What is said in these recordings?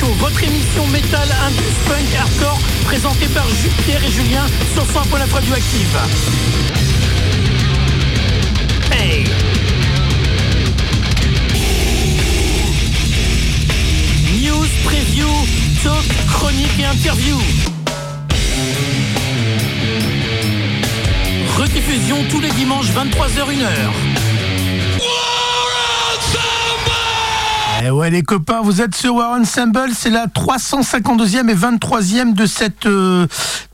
Votre émission métal, indus, punk, hardcore, présentée par Pierre et Julien sur 100 pour la radioactive. Hey News, preview, talk, chronique et interview. Rediffusion tous les dimanches 23h1h. Eh ouais les copains, vous êtes sur War Ensemble, c'est la 352e et 23e de cette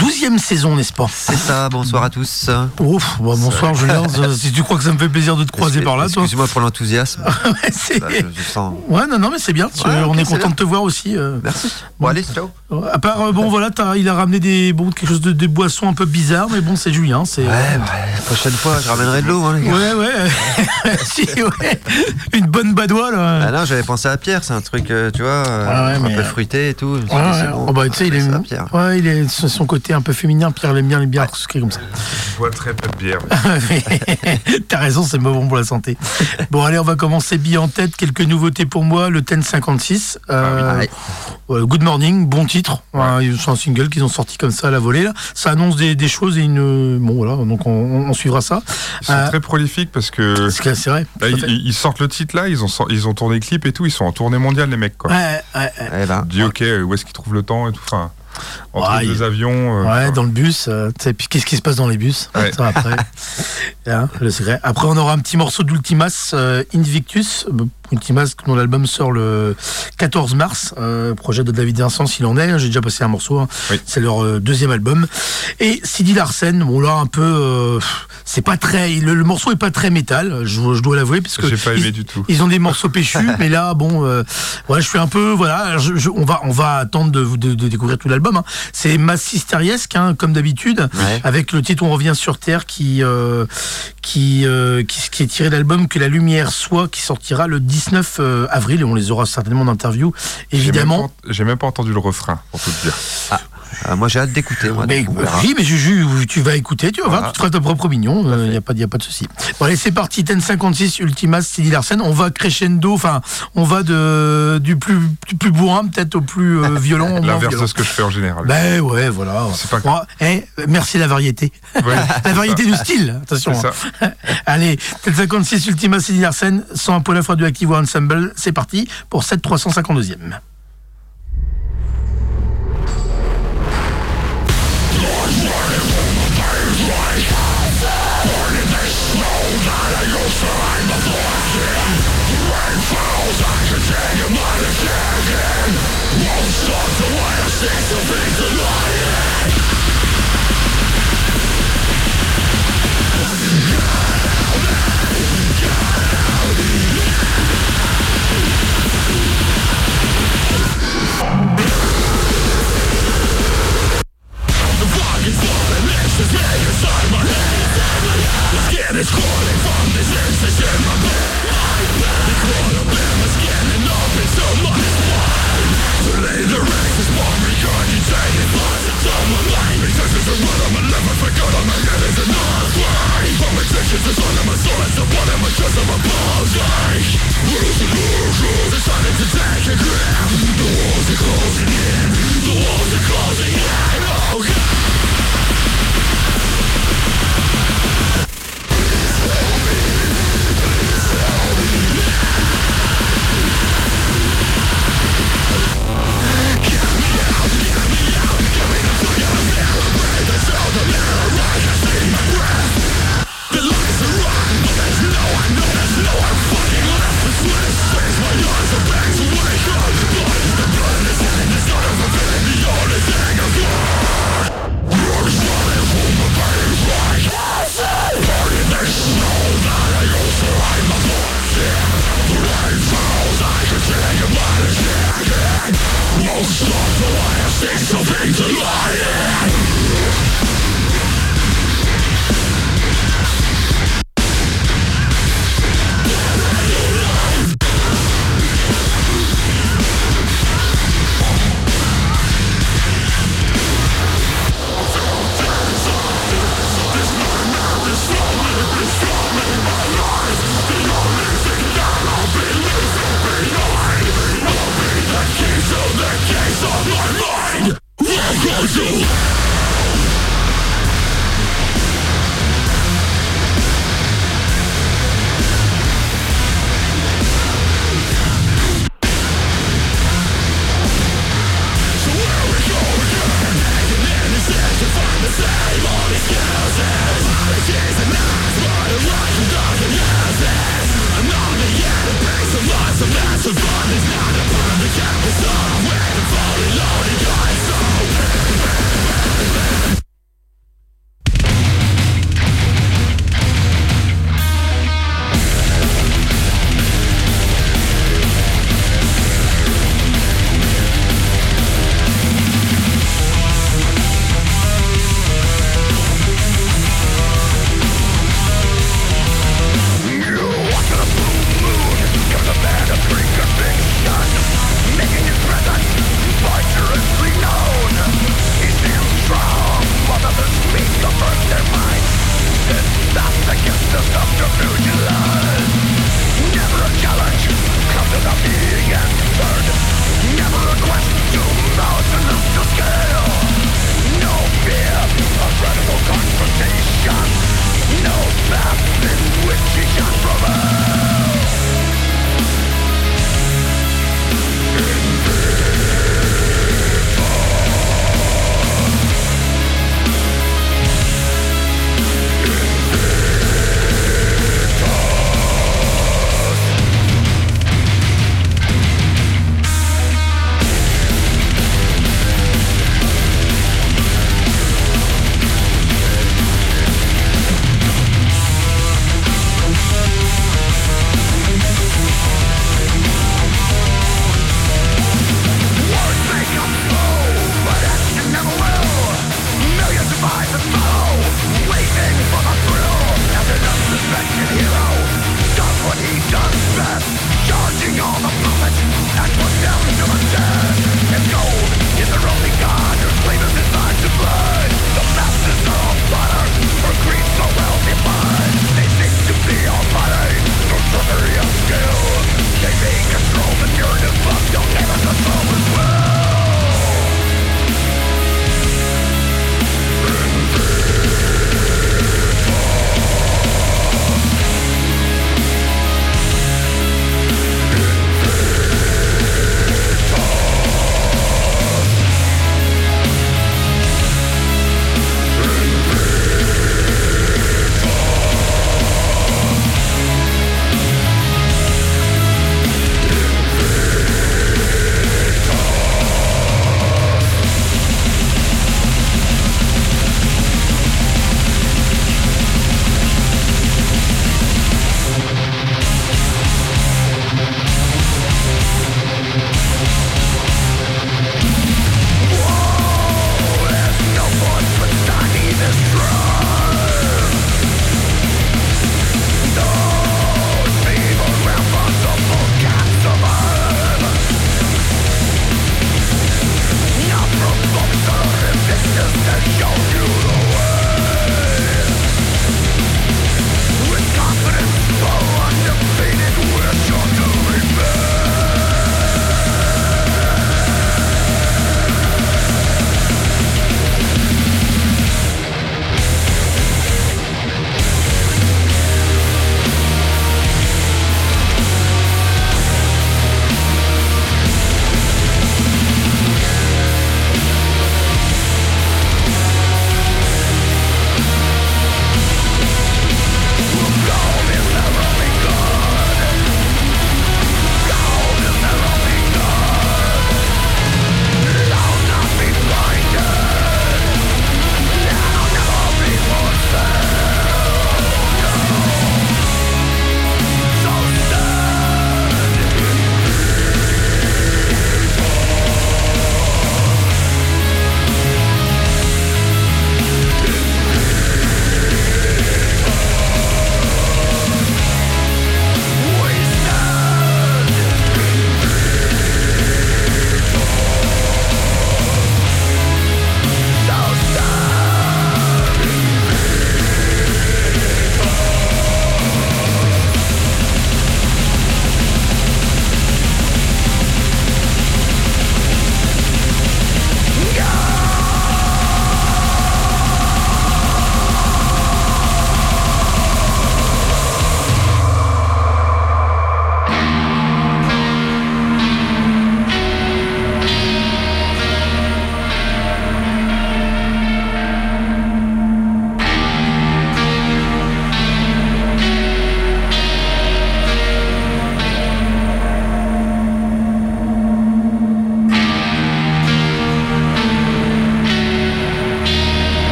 12e saison, n'est-ce pas C'est ça, bonsoir à tous. Ouf, bon, bonsoir Julien, si tu crois que ça me fait plaisir de te croiser par là, toi. Excuse-moi pour l'enthousiasme. ouais, Bah, je- je sens- ouais, non, non, mais c'est bien, Ouais, on est content de te voir aussi. euh. Merci. Bon, allez, ciao. À part, euh, bon voilà, il a ramené des, bon, quelque chose de, des boissons un peu bizarres, mais bon, c'est Julien, c'est... Ouais, bah, la prochaine fois, je ramènerai de l'eau, hein, les gars. Ouais, ouais, Si, ouais. une bonne badoie là. Ah non, j'avais pensé à Pierre, c'est un truc, euh, tu vois, Ouais, ouais, un mais, peu fruité et tout. Suis Ouais, bon, Oh, bah, tu sais, il est, ouais, il est son côté un peu féminin. Pierre aime bien les bières sucrées comme ça. Je bois très peu de bière. T'as raison, c'est bon pour la santé. Bon, allez, on va commencer billet en tête. Quelques nouveautés pour moi. Le Ten 56. Euh, Ouais. ouais, Good Morning, bon titre. Ouais, C'est un single qu'ils ont sorti comme ça à la volée. Là. Ça annonce des, des choses et une. Bon, voilà, donc on, on suivra ça. Ils sont Euh, très prolifiques parce que C'est que c'est vrai. là, à ils, ils sortent le titre là, ils ont, ils ont tourné le clip et tout, ils sont en tournée mondiale les mecs quoi. Ouais, ouais, ouais. Eh ben, dis ok, euh, où est-ce qu'ils trouvent le temps et tout. Enfin, entre Ouais, deux il- avions. euh, Ouais, enfin, dans le bus. euh, puis qu'est-ce qui se passe dans les bus? Ouais. Ça, après, Hein, le secret. Après, on aura un petit morceau d'Ultimas, euh, Invictus. Ultimas, dont l'album sort le 14 mars. euh, projet de David Vincent, s'il en est. J'ai déjà passé un morceau. hein. Oui. C'est leur euh, deuxième album. Et Sidi Larsen, bon là, un peu. euh, c'est pas très. Le, le morceau est pas très métal, je, je dois l'avouer, parce que. J'ai pas ils- aimé du tout. ils ont des morceaux péchus, mais là, bon, ouais, je suis un peu, voilà, je- je- on va, on va attendre de, de- de découvrir tout l'album. hein. C'est massisteriesque, hein, comme d'habitude, Ouais. avec le titre On revient sur Terre, qui, qui, qui, qui est tiré de l'album Que la lumière soit, qui sortira le 19 euh, avril, et on les aura certainement en interview, J'ai même évidemment. pas- J'ai même pas entendu le refrain pour tout dire. ah, moi j'ai hâte d'écouter. Mais, oui, mais Juju, tu vas écouter, tu vas voir, tu te feras ta propre opinion, il n'y a, pas- y a pas de souci. Bon, allez, c'est parti, Ten 56, Ultimas, Sidi Larsen, on va crescendo, enfin, on va de, du, plus, du plus bourrin peut-être au plus euh, violent. L'inverse de ce que je fais en général. Ben ouais, voilà. C'est pas- Bon, eh, merci la variété. Ouais. La variété du style, attention. Hein. Allez, Ten 56, Ultimas, Sidi Larsen, 100 pour la fois du Active Ensemble, c'est parti pour cette 352e. This is one of my swords, and one of my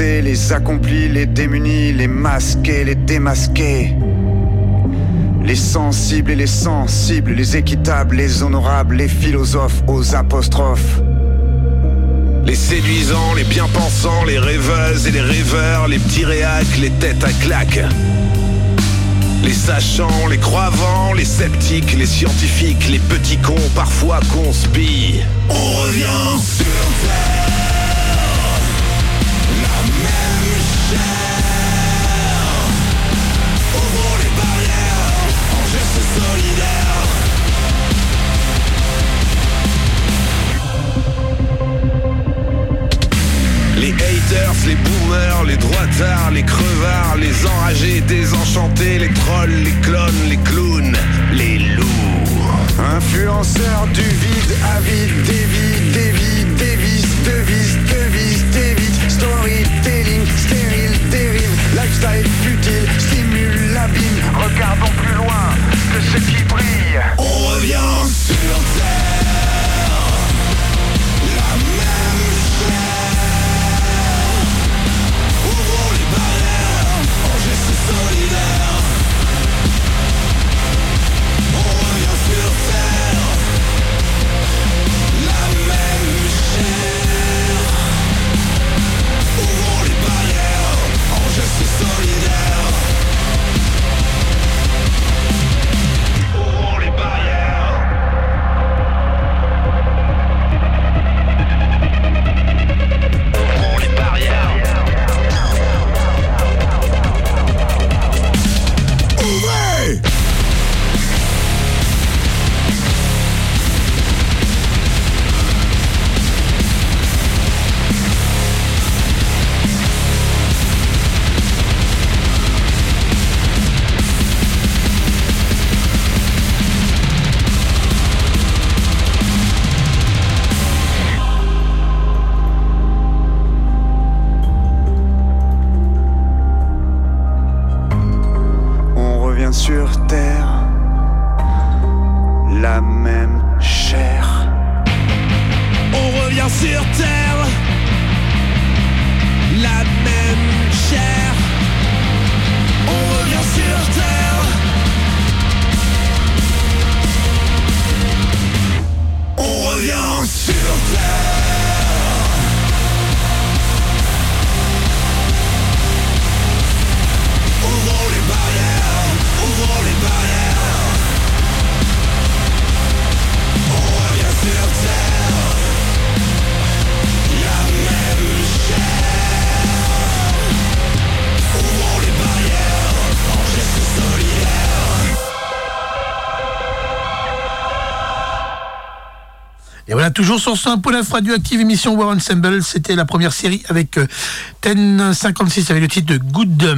les accomplis, les démunis, les masqués, les démasqués. Les sensibles et les sensibles, les équitables, les honorables, les philosophes aux apostrophes. Les séduisants, les bien-pensants, les rêveuses et les rêveurs, les petits réacs, les têtes à claques. Les sachants, les croyants, les sceptiques, les scientifiques, les petits cons parfois conspirent. On revient sur Terre, boomers, les crevards, les enragés, désenchantés, les trolls, les clones, les clowns, les loups. Influenceurs du vide, avide, dévide, dévide, dévise, devise, devise, dévide, storytelling, stérile, dérive, lifestyle futile, stimule l'abîme, regardons plus loin que ce qui brille. On revient sur Terre, toujours sur 100.9 Radioactive, émission War Ensemble. C'était la première série avec euh, Ten 56 avec le titre Good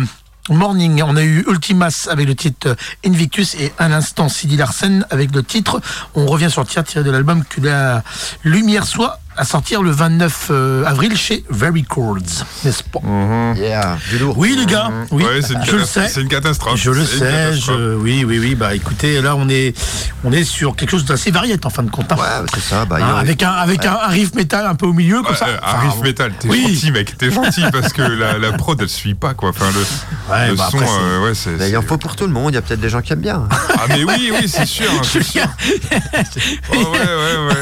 Morning. On a eu Ultimas avec le titre euh, Invictus et à l'instant Sidi Larsen avec le titre On revient sur tir tiré de l'album que la lumière soit à sortir le 29 euh, avril chez Very Chords, n'est-ce pas? Yeah, du lourd. Oui les gars, oui, Ouais, c'est une, je le sais. c'est une catastrophe. Je le sais, je- oui, oui, oui. Bah écoutez, là on est, on est sur quelque chose d'assez variette en fin de compte. hein. Ouais, c'est ça. Bah, Hein, avec un, avec un, un riff métal un peu au milieu comme Ouais, ça. euh, Enfin, Arif Metal, t'es oui. gentil, mec. T'es gentil parce que la, la prod, elle suit pas, quoi. Enfin, le, Ouais, le bah, son, euh, ouais, c'est. Il en faut pour tout le monde. Il y a peut-être des gens qui aiment bien. Ah, mais oui, oui, c'est sûr. hein, c'est sûr. Oh, ouais, ouais, ouais.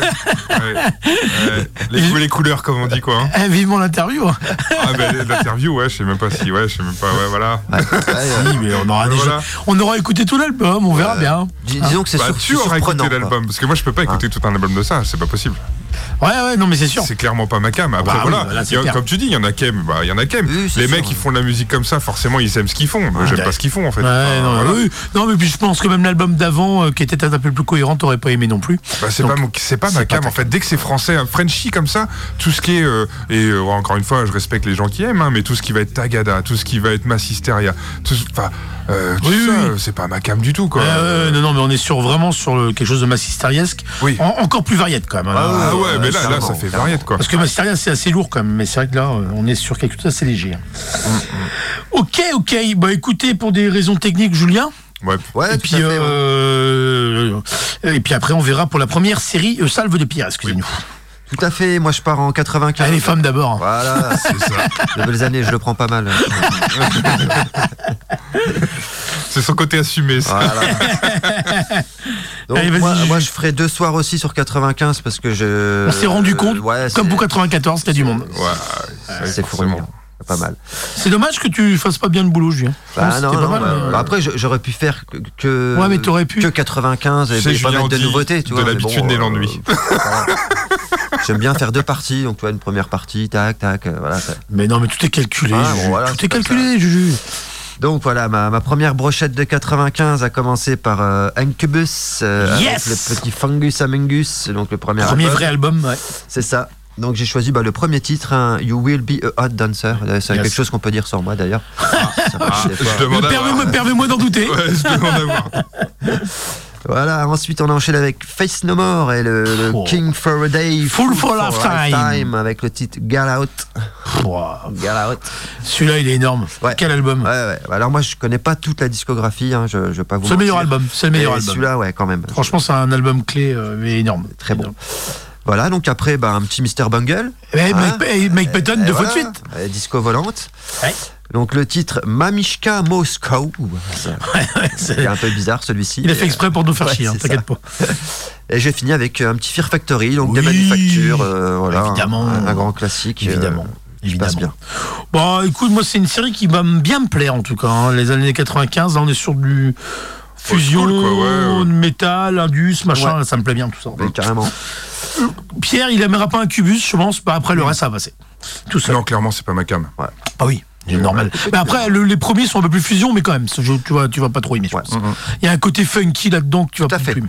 ouais. Les, cou- les couleurs, comme on dit, quoi. hein. Eh, vivement l'interview. hein. Ah, ben, l'interview, ouais, je sais même pas si, ouais, je sais même pas, ouais, voilà. Ouais. Si, mais on aura Voilà. déjà, on aura écouté tout l'album, on verra bien. Dis- Disons que c'est Bah, sur- tu auras écouté l'album, parce que moi, je peux pas écouter tout un album de ça, c'est pas possible. Ouais, ouais, non, mais c'est sûr. C'est clairement pas ma cam. Après, Bah oui, voilà, a- comme tu dis, il y en a qui aiment, bah, il y en a qui aiment. Oui, Les sûr, mecs qui font de la musique comme ça, forcément, ils aiment ce qu'ils font. Moi, j'aime Ouais. pas ce qu'ils font, en fait. Ouais, Enfin, non, voilà. oui. non, mais puis je pense que même l'album d'avant, euh, qui était un peu plus cohérent, t'aurais pas aimé non plus. Bah, c'est pas, ma cam en fait. Dès que c'est français, un Frenchy comme ça, tout ce qui est euh, et euh, encore une fois, je respecte les gens qui aiment, hein, mais tout ce qui va être Tagada, tout ce qui va être Massisteria, tout, ce- enfin, euh, Oui, oui. c'est pas ma cam du tout quoi. Non, non, mais on est sur vraiment sur le- quelque chose de massistériesque. Oui. En- encore plus variette quand même. hein. Ah ouais, Euh, mais là, là, clairement, ça fait variette quoi. Parce que Massisteria, c'est assez lourd quand même, mais c'est vrai que là, euh, on est sur quelque chose d'assez léger. Ok, ok. Bah écoutez, pour des raisons techniques, Julien. Ouais. Ouais, et puis, à fait, ouais. euh, et puis après, on verra pour la première série euh, Salve de Pierre. Excusez-nous. Tout à fait, moi je pars en 95. Ah, les femmes d'abord. Voilà, c'est ça. De belles années, je le prends pas mal. C'est son côté assumé, ça. Voilà. Donc, Allez, vas-y, moi, je ferai deux soirs aussi sur 95 parce que je. On s'est rendu compte, Euh, ouais, comme pour 94, qu'il y a du monde. Ouais, C'est fourni. Pas mal. C'est dommage que tu fasses pas bien le boulot, Julien. Bah non, non, mal, bah, mais, bah, euh, après j'aurais pu faire que, que Ouais, mais t'aurais pu. que 95 et, pas mettre de nouveautés, tu de l'habitude naît l'ennui. voilà. J'aime bien faire deux parties, donc tu vois une première partie, tac, tac, euh, voilà. Mais non, mais tout est calculé. Ah, Juju. bon, voilà, tout est calculé, Juju. Donc voilà, ma, ma première brochette de 95 a commencé par euh, Incubus, euh, Yes avec le petit Fungus Amangus, donc le premier, Premier album. vrai album, ouais. C'est ça. Donc j'ai choisi bah, le premier titre, hein, You Will Be a Hot Dancer. Euh, C'est Yes. quelque chose qu'on peut dire sur moi d'ailleurs. Demande à Permets-moi d'en douter. Ouais, je demande à voir. Voilà, ensuite on a enchaîné avec Face No More et le, le Oh. King for a Day, Full for Lifetime. avec le titre Get Out. Out. Celui-là, il est énorme. Ouais. Quel album Ouais, ouais. Alors moi je connais pas toute la discographie, hein, je, je vais pas vous C'est le meilleur album. C'est le meilleur Et album. Celui-là, ouais, quand même. Franchement, c'est un album clé, euh, mais énorme. Très bon. Voilà, donc après, bah, un petit Mr. Bungle. Eh, Hein Mike, eh, Mike Patton, Et deux fois de voilà. suite. Et Disco Volante. Ouais. Donc le titre Mamishka Moscow. C'est un peu bizarre celui-ci. Il a fait exprès pour nous faire Ouais, chier, hein, t'inquiète pas. Et j'ai fini avec euh, un petit Fear Factory, donc des Oui. manufactures. euh, voilà, Évidemment. Un, un grand classique. euh, Évidemment. passe Évidemment. bien. Bon, écoute, moi, c'est une série qui va bien me plaire, en tout cas. hein. Les années 95, là, on est sur du fusion, school, quoi, ouais, ouais. métal, indus, machin, Ouais. ça me plaît bien, tout ça. Mais carrément. Pierre, il aimera pas un cubus, je pense. Bah, après, le reste, ça va passer. Tout. Non, clairement, c'est pas ma cam. Ah oui, c'est normal. Mais après, le- les premiers sont un peu plus fusion, mais quand même, ce jeu, tu vas, tu vas pas trop aimer, pense. Il y a un côté funky là-dedans que tu vas pas fait. plus.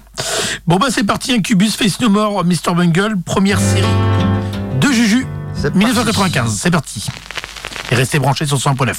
Bon, bah, c'est parti. Incubus, Face No More, Mr. Bungle, première série de Juju, C'est parti. 1995. C'est parti. Et restez branchés sur 100.9.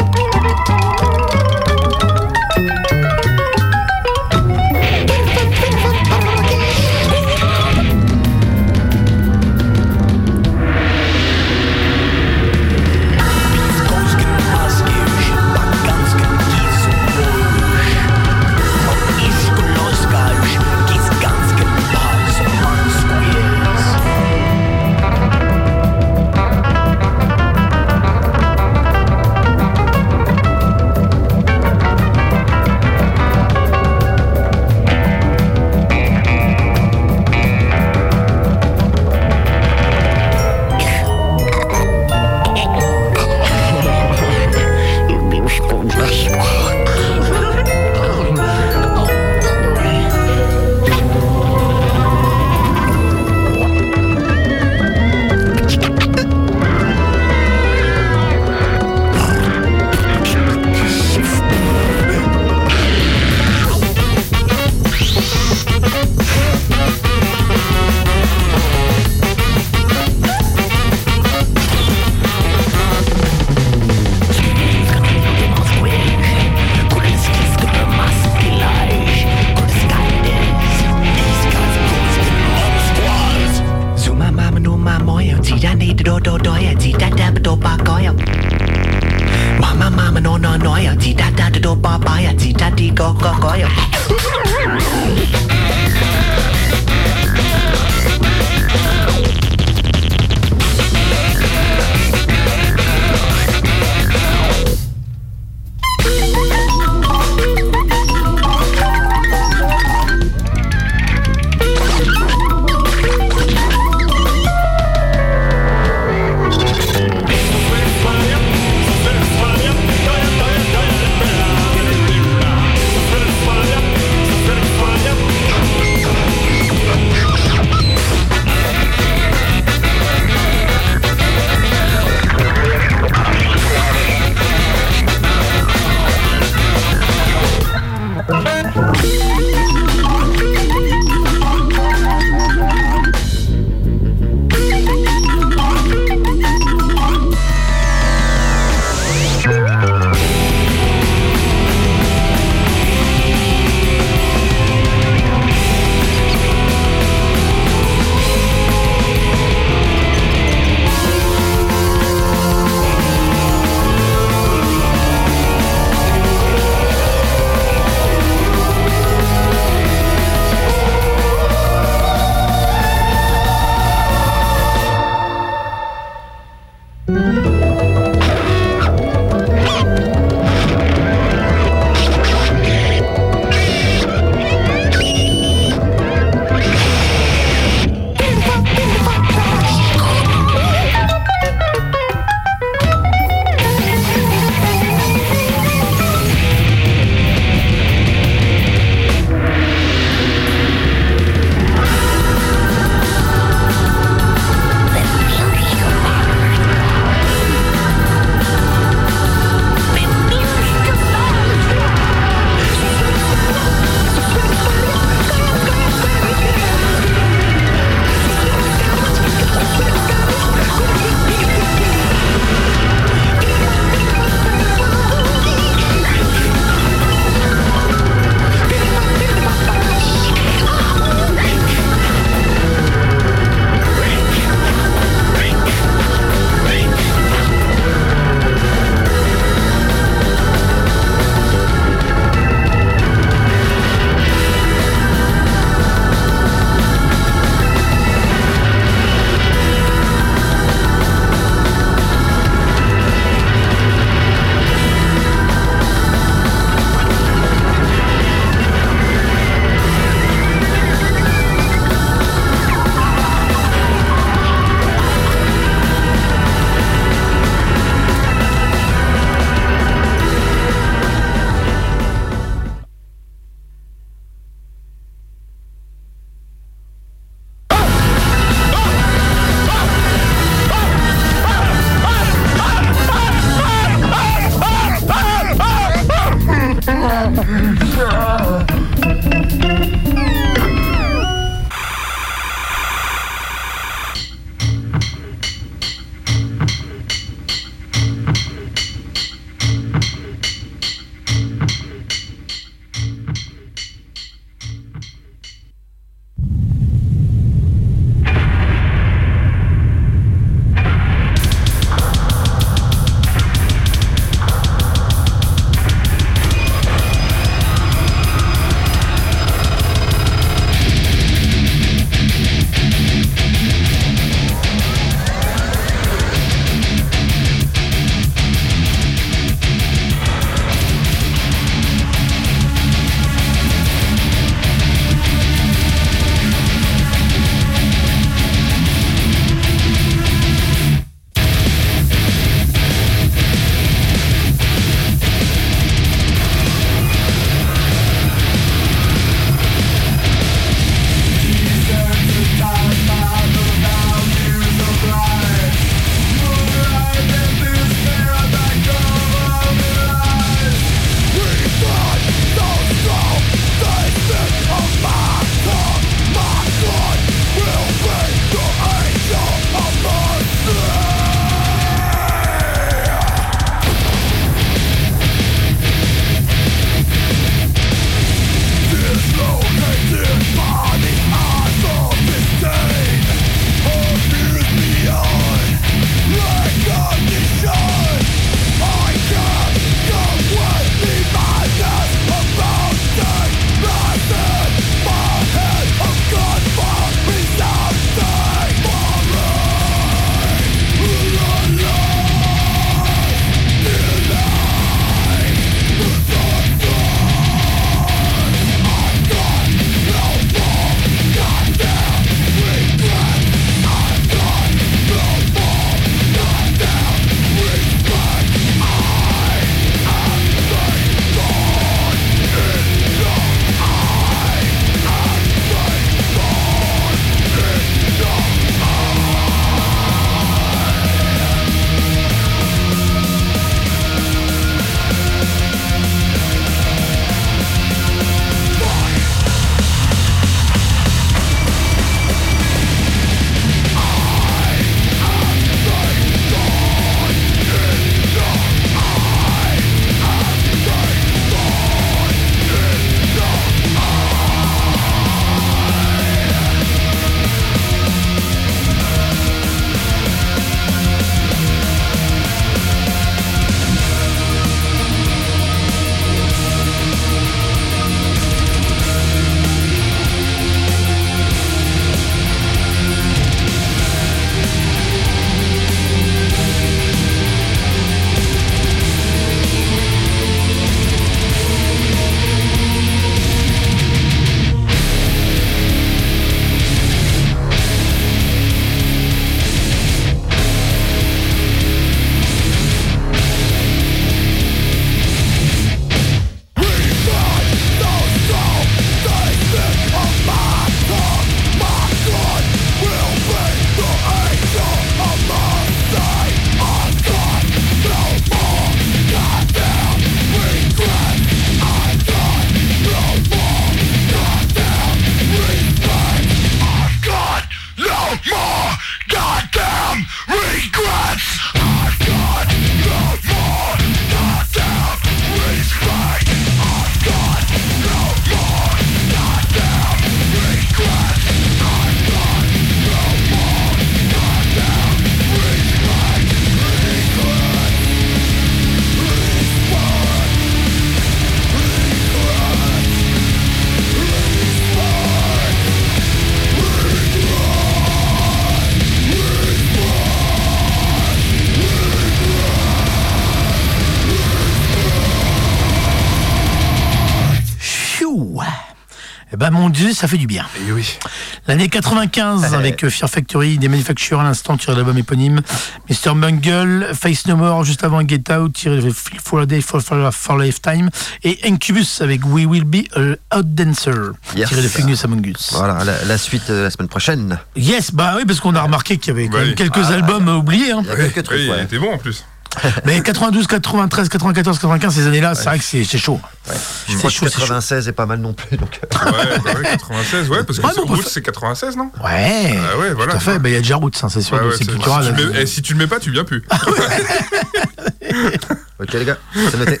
ça fait du bien. Et oui. L'année 95 avec euh, Fear Factory, des manufactures à l'instant tiré de l'album éponyme, Mr. Bungle, Face No More juste avant Get Out tiré de For a Day for, for, for Lifetime et Incubus avec We Will Be a Out Dancer Yes. tiré de Fungus Among Us. Voilà, la, la suite euh, la semaine prochaine. Yes, bah oui parce qu'on a remarqué qu'il y avait quand même quelques albums euh, oubliés. hein. Il y a quelques trucs, Oui, il était bon en plus. Mais 92, 93, 94, 95 ces années-là, c'est vrai que c'est c'est chaud. Je C'est crois que chaud, c'est chaud. 96 est pas mal non plus. Donc, euh, Ouais, bah ouais, 96, ouais, parce que peut Roots, c'est 96, non? Ouais. Ah ouais, voilà. Tout à fait. Bah, il y a déjà Roots, hein, c'est sûr. Ouais, de ouais, c'est- si, tu le mets, eh, si tu le mets pas, tu viens plus. ok les gars, c'est noté.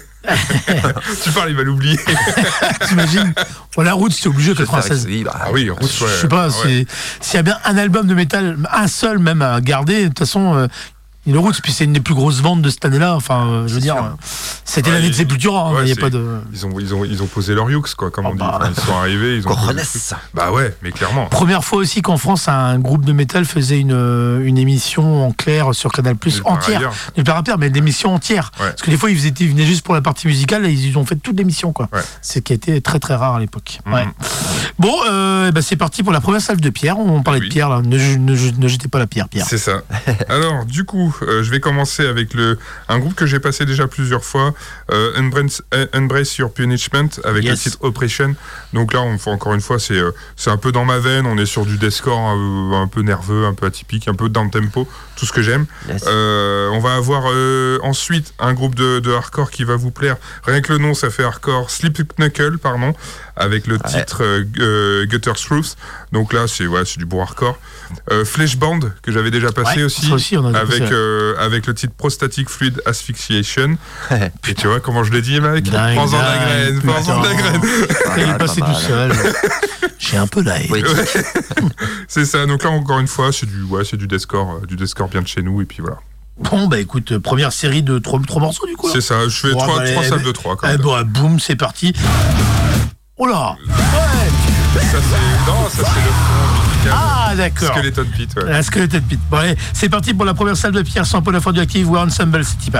tu parles, il va l'oublier. T'imagines Voilà, Roots, c'est obligé, 96. Oui, bah, Ah oui, Roots, ouais. Je sais pas, ouais. c'est- s'il y a bien un album de métal, un seul même à garder, de toute façon, le Roots, puis c'est une des plus grosses ventes de cette année-là. Enfin, euh, je veux dire, euh, c'était l'année de Sepultura, hein, il y a c'est- pas de. Ils ont, ils, ont, ils ont posé leur yux, quoi, comme Oh, on dit. bah. Ils sont arrivés, ils ont. Bah ouais, mais clairement. Première fois aussi qu'en France, un groupe de métal faisait une, euh, une émission en clair sur Canal Plus entière. part ailleurs, mais l'émission entière. Parce que des fois, ils, faisaient, ils venaient juste pour la partie musicale et ils ont fait toute l'émission, quoi. C'est qui a été très très rare à l'époque. Mhm. Ouais. Bon, bah, c'est parti pour la première salve de pierre. On parlait de pierre, là. Ne, ne- ne jetez pas la pierre, Pierre. C'est ça. Alors, du coup, euh, je vais commencer avec le, un groupe que j'ai passé déjà plusieurs fois, euh, Embrace, euh, Embrace Your Punishment, avec le titre Oppression. Donc là, on, encore une fois, c'est euh, c'est un peu dans ma veine, on est sur du deathcore un, un peu nerveux, un peu atypique, un peu down tempo, tout ce que j'aime. Yes. Euh, on va avoir euh, ensuite un groupe de, de hardcore qui va vous plaire. Rien que le nom, ça fait hardcore. Sleep Knuckle, pardon, avec le titre euh, euh, Gutter's Truth. Donc là, c'est ouais, c'est du bon hardcore. Euh, Fleshband, que j'avais déjà passé Ouais, aussi, ça aussi, on a déjà avec, ouais. euh, avec le titre Prostatic Fluid Asphyxiation. Et tu vois comment je l'ai dit, mec Prends-en la graine, prends-en la graine. Il est mal, passé mal. seul. J'ai un peu la haine. C'est ça. Donc là, encore une fois, c'est du, ouais, c'est du deathcore, euh, du deathcore bien de chez nous. Et puis voilà. Bon, bah écoute, euh, première série de trois, trois morceaux, du coup. C'est ça. Je fais trois, bah, trois allez, salles eh, de trois. Quand Eh même. bon, boum, c'est parti. Oh là Ça, c'est, non, ça, c'est le fond Ah, d'accord. Skeleton Pit, ouais. La Skeleton Pit. Bon, allez, c'est parti pour la première salle de pierre sans Paul Radioactive ou Ensemble, c'est y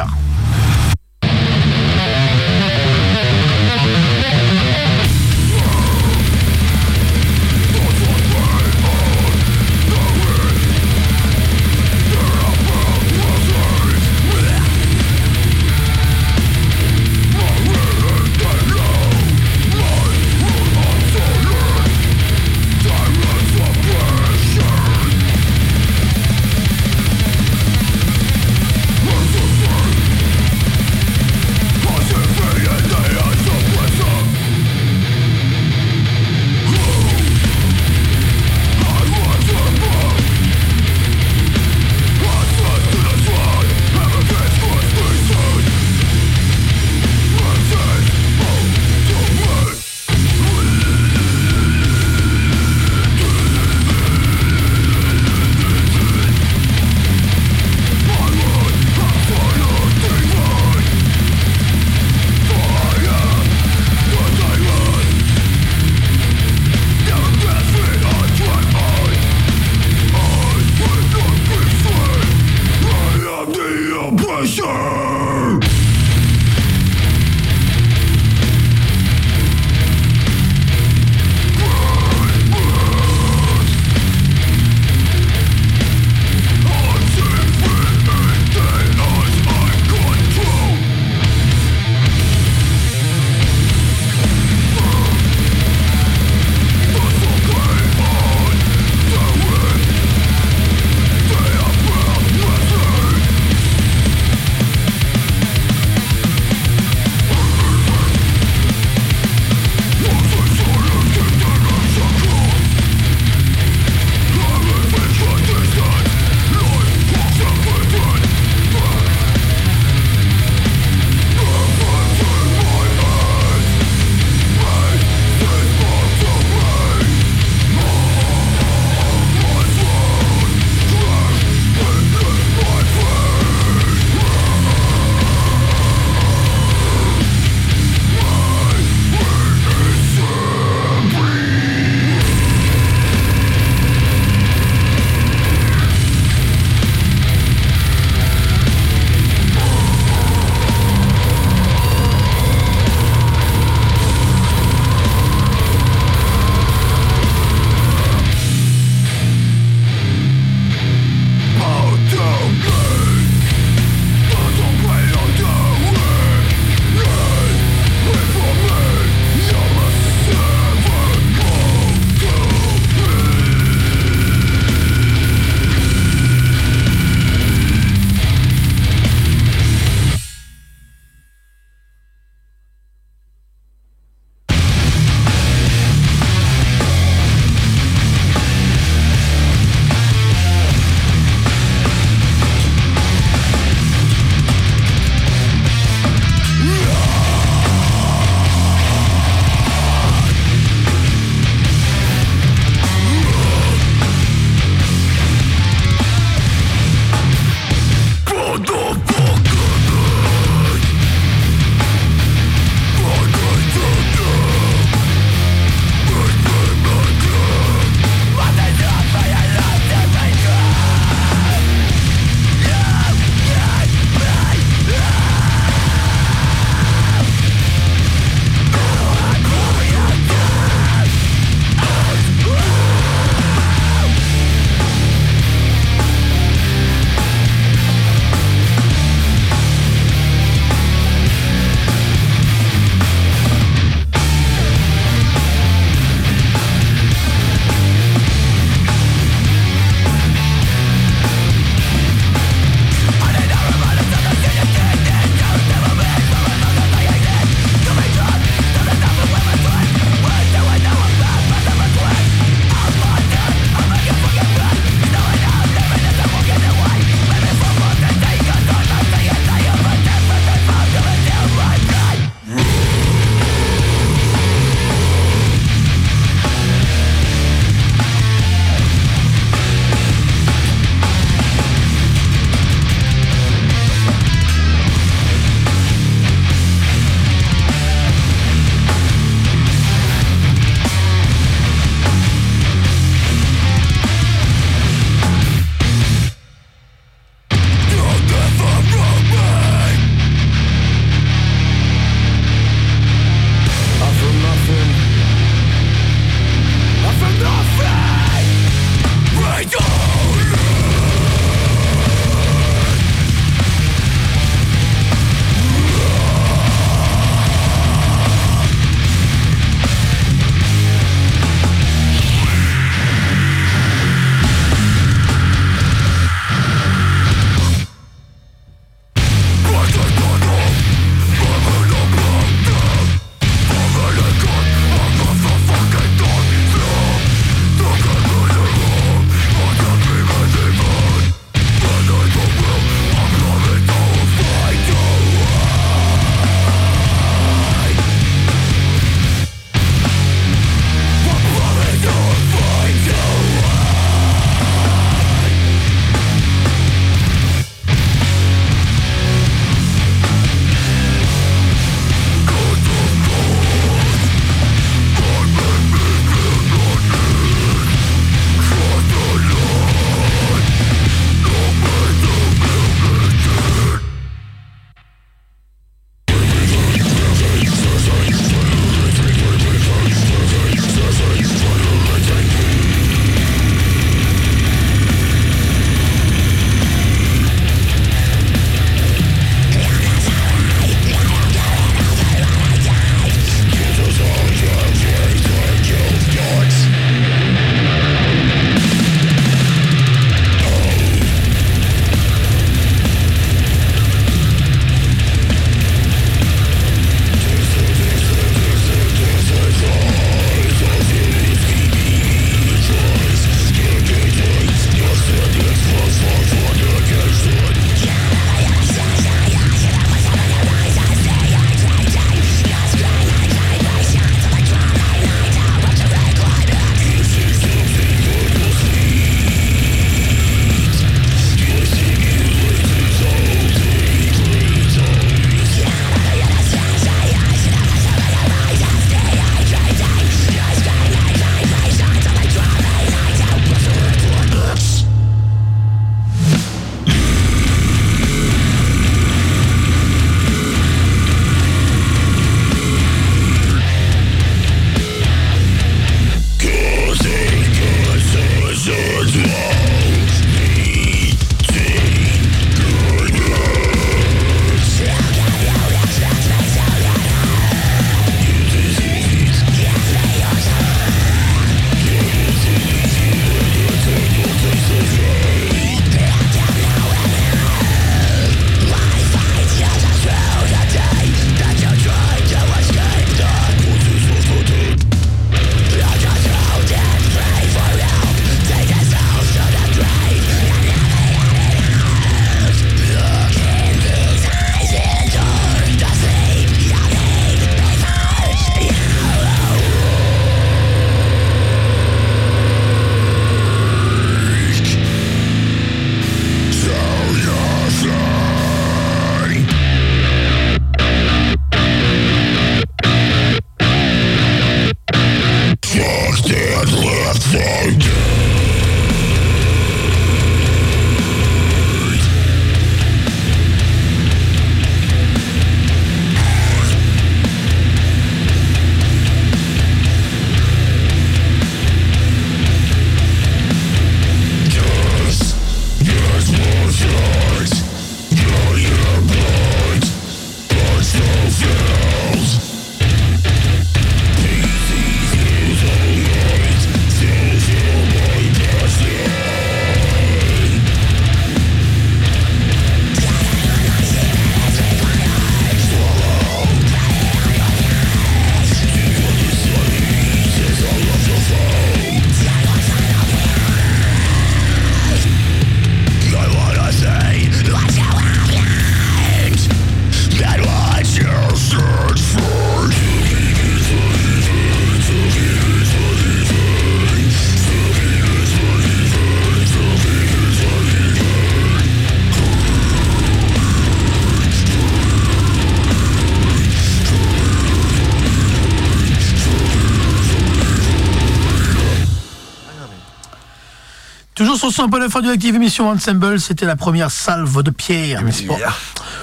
Sur 100.9 Radioactive émission Ensemble, c'était la première salve de pierre. n'est-ce pas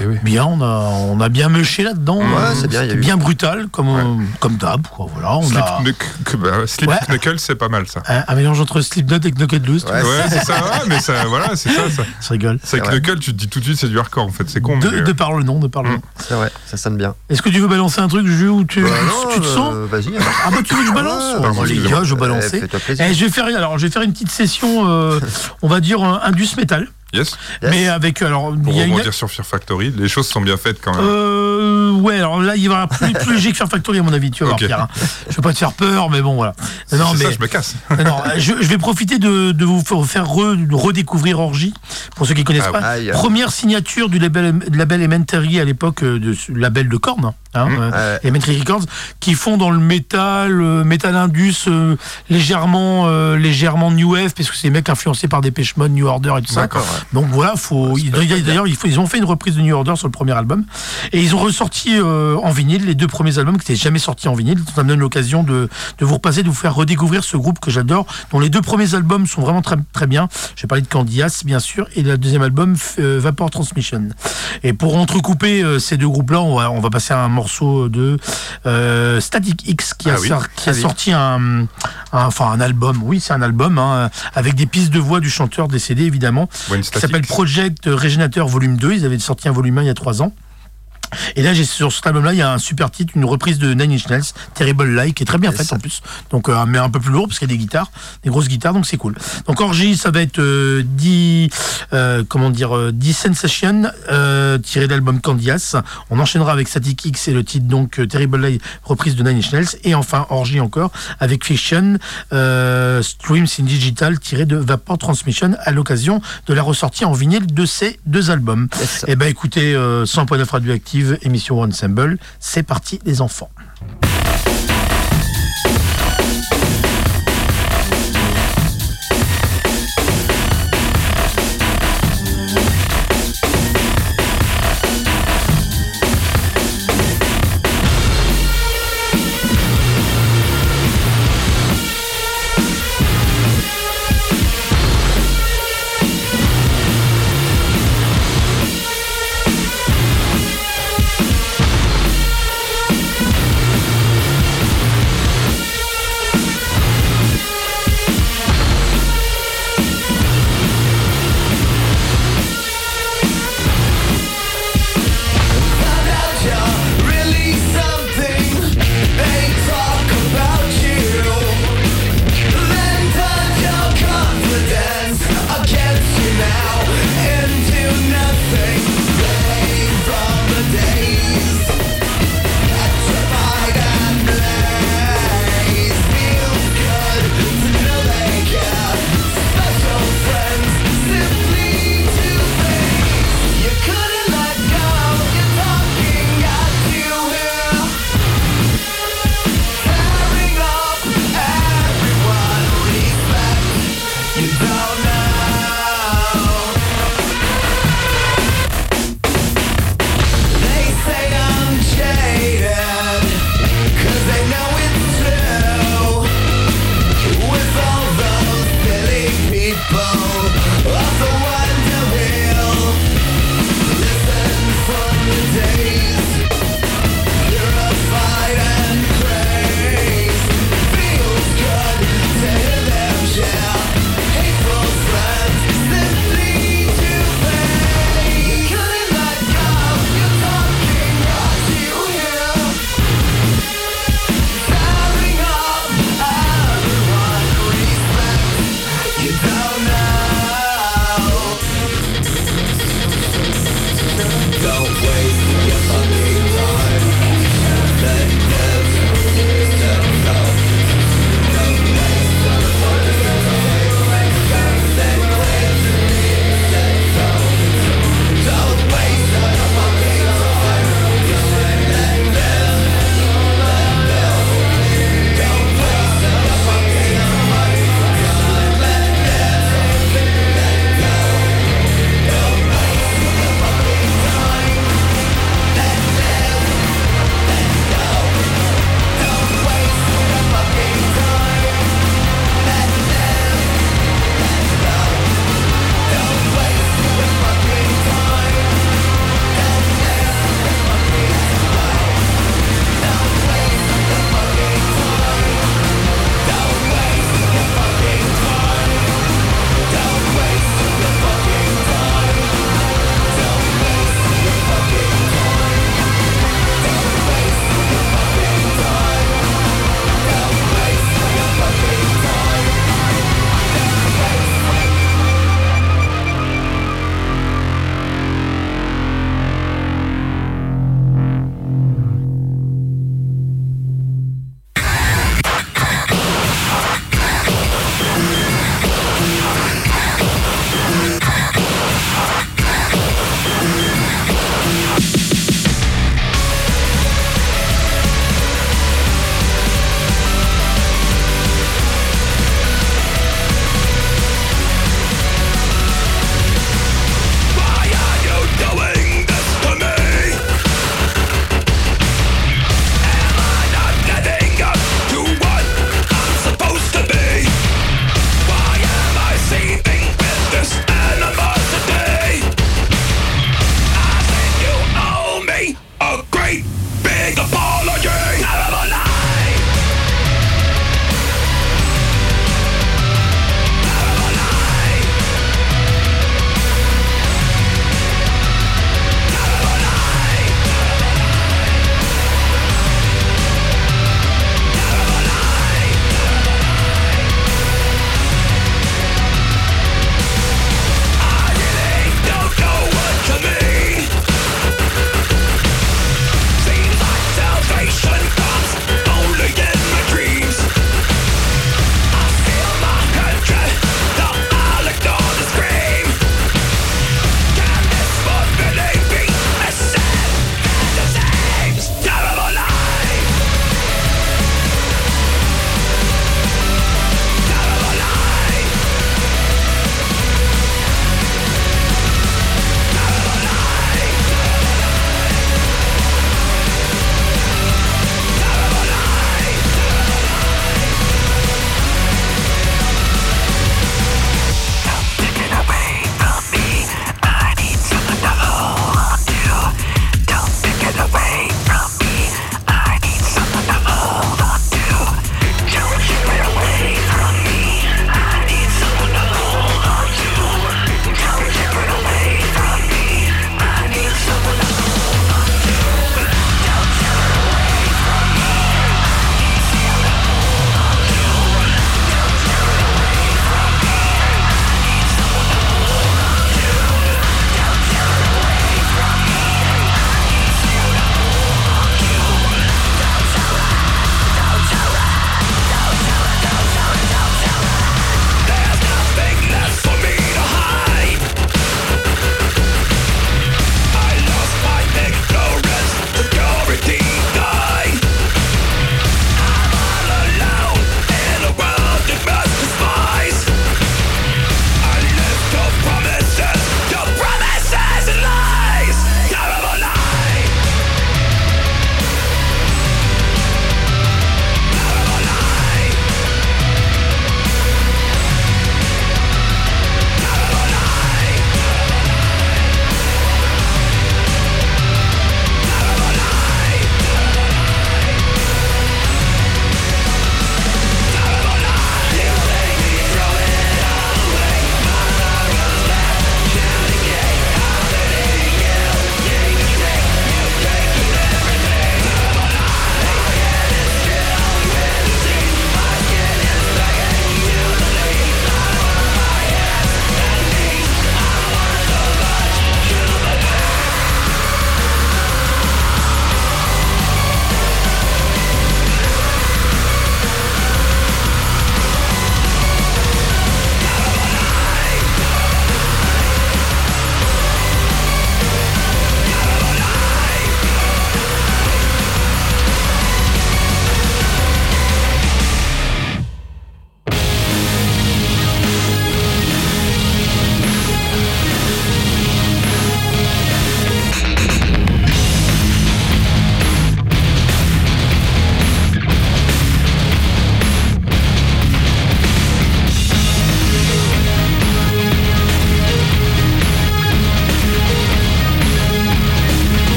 Eh oui. Bien, on a, on a bien meuché là-dedans. Ouais, Euh, c'est bien, y a eu- brutal, comme, comme d'hab. quoi, Voilà, on Slip, a bah, Slip Ouais. Knuckle, c'est pas mal ça. un, un mélange entre Slipknot et Knuckle Loose. tu Ouais. c'est ça, ouais, mais ça, voilà, c'est ça. ça. Je rigole. C'est. Knuckle, tu te dis tout de suite, c'est du hardcore en fait, c'est con. De, mais, euh, de par le nom, de par le Mm. nom. C'est vrai, ça sonne bien. Est-ce que tu veux balancer un truc, Jules, ou tu, Bah non, tu te euh, sens Vas-y. alors. Ah bah tu veux que je balance Ouais, Oh, Les gars, je vais Eh, balancer. Fais-toi plaisir. Eh, je vais faire, alors, je vais faire une petite session, euh, on va dire euh, indus metal, Yes. Yes. mais avec alors Pour une- rebondir sur Fear Factory, les choses sont bien faites quand même. Euh, ouais, alors là, il va y avoir plus, plus léger que Fear Factory, à mon avis, tu vas Ok. voir, Pierre. hein. Je veux pas te faire peur, mais bon, voilà. Non, mais ça, je me casse. non, je, je vais profiter de, de vous faire- faire re- de redécouvrir Orgy, pour ceux qui connaissent Ah pas. oui. Première signature du label, du label Elementary à l'époque, euh, de ce label de Korn, hein, Mmh. euh. Elementary Records, qui font dans le métal, euh, métal indus, euh, légèrement, euh, légèrement new wave, parce que c'est des mecs influencés par des Mode, New Order et tout ça. D'accord. Donc voilà, faut. ils- D'ailleurs, ils ont fait une reprise de New Order sur le premier album et ils ont ressorti euh, en vinyle les deux premiers albums qui n'étaient jamais sortis en vinyle. Ça me donne l'occasion de, de vous repasser, de vous faire redécouvrir ce groupe que j'adore, dont les deux premiers albums sont vraiment très très bien. J'ai parlé de Candias, bien sûr, et le deuxième album euh, Vapor Transmission. Et pour entrecouper euh, ces deux groupes-là, on va, on va passer à un morceau de euh, Static X qui a, Ah oui. sor- qui a oui. sorti un, un- enfin un album. Oui, c'est un album hein, avec des pistes de voix du chanteur décédé évidemment qui s'appelle. Project Régénateur Volume 2. Ils avaient sorti un volume 1 il y a 3 ans. Et là, j'ai sur cet album-là, il y a un super titre, une reprise de Nine Inch Nails, Terrible Lie, qui est très bien faite en plus. Donc, euh, mais un peu plus lourd parce qu'il y a des guitares, des grosses guitares, donc c'est cool. Donc, Orgy, ça va être euh, 10, euh, comment dire, euh, 10 Sensation, euh, tiré de l'album Candias. On enchaînera avec Static X et le titre donc euh, Terrible Lie, reprise de Nine Inch Nails. Et enfin, Orgy encore avec Fiction, euh, Streams in Digital, tiré de Vapor Transmission à l'occasion de la ressortie en vinyle de ces deux albums. Yes. Eh ben écoutez, euh, 100.9 Radioactive, émission Ensemble, c'est parti les enfants.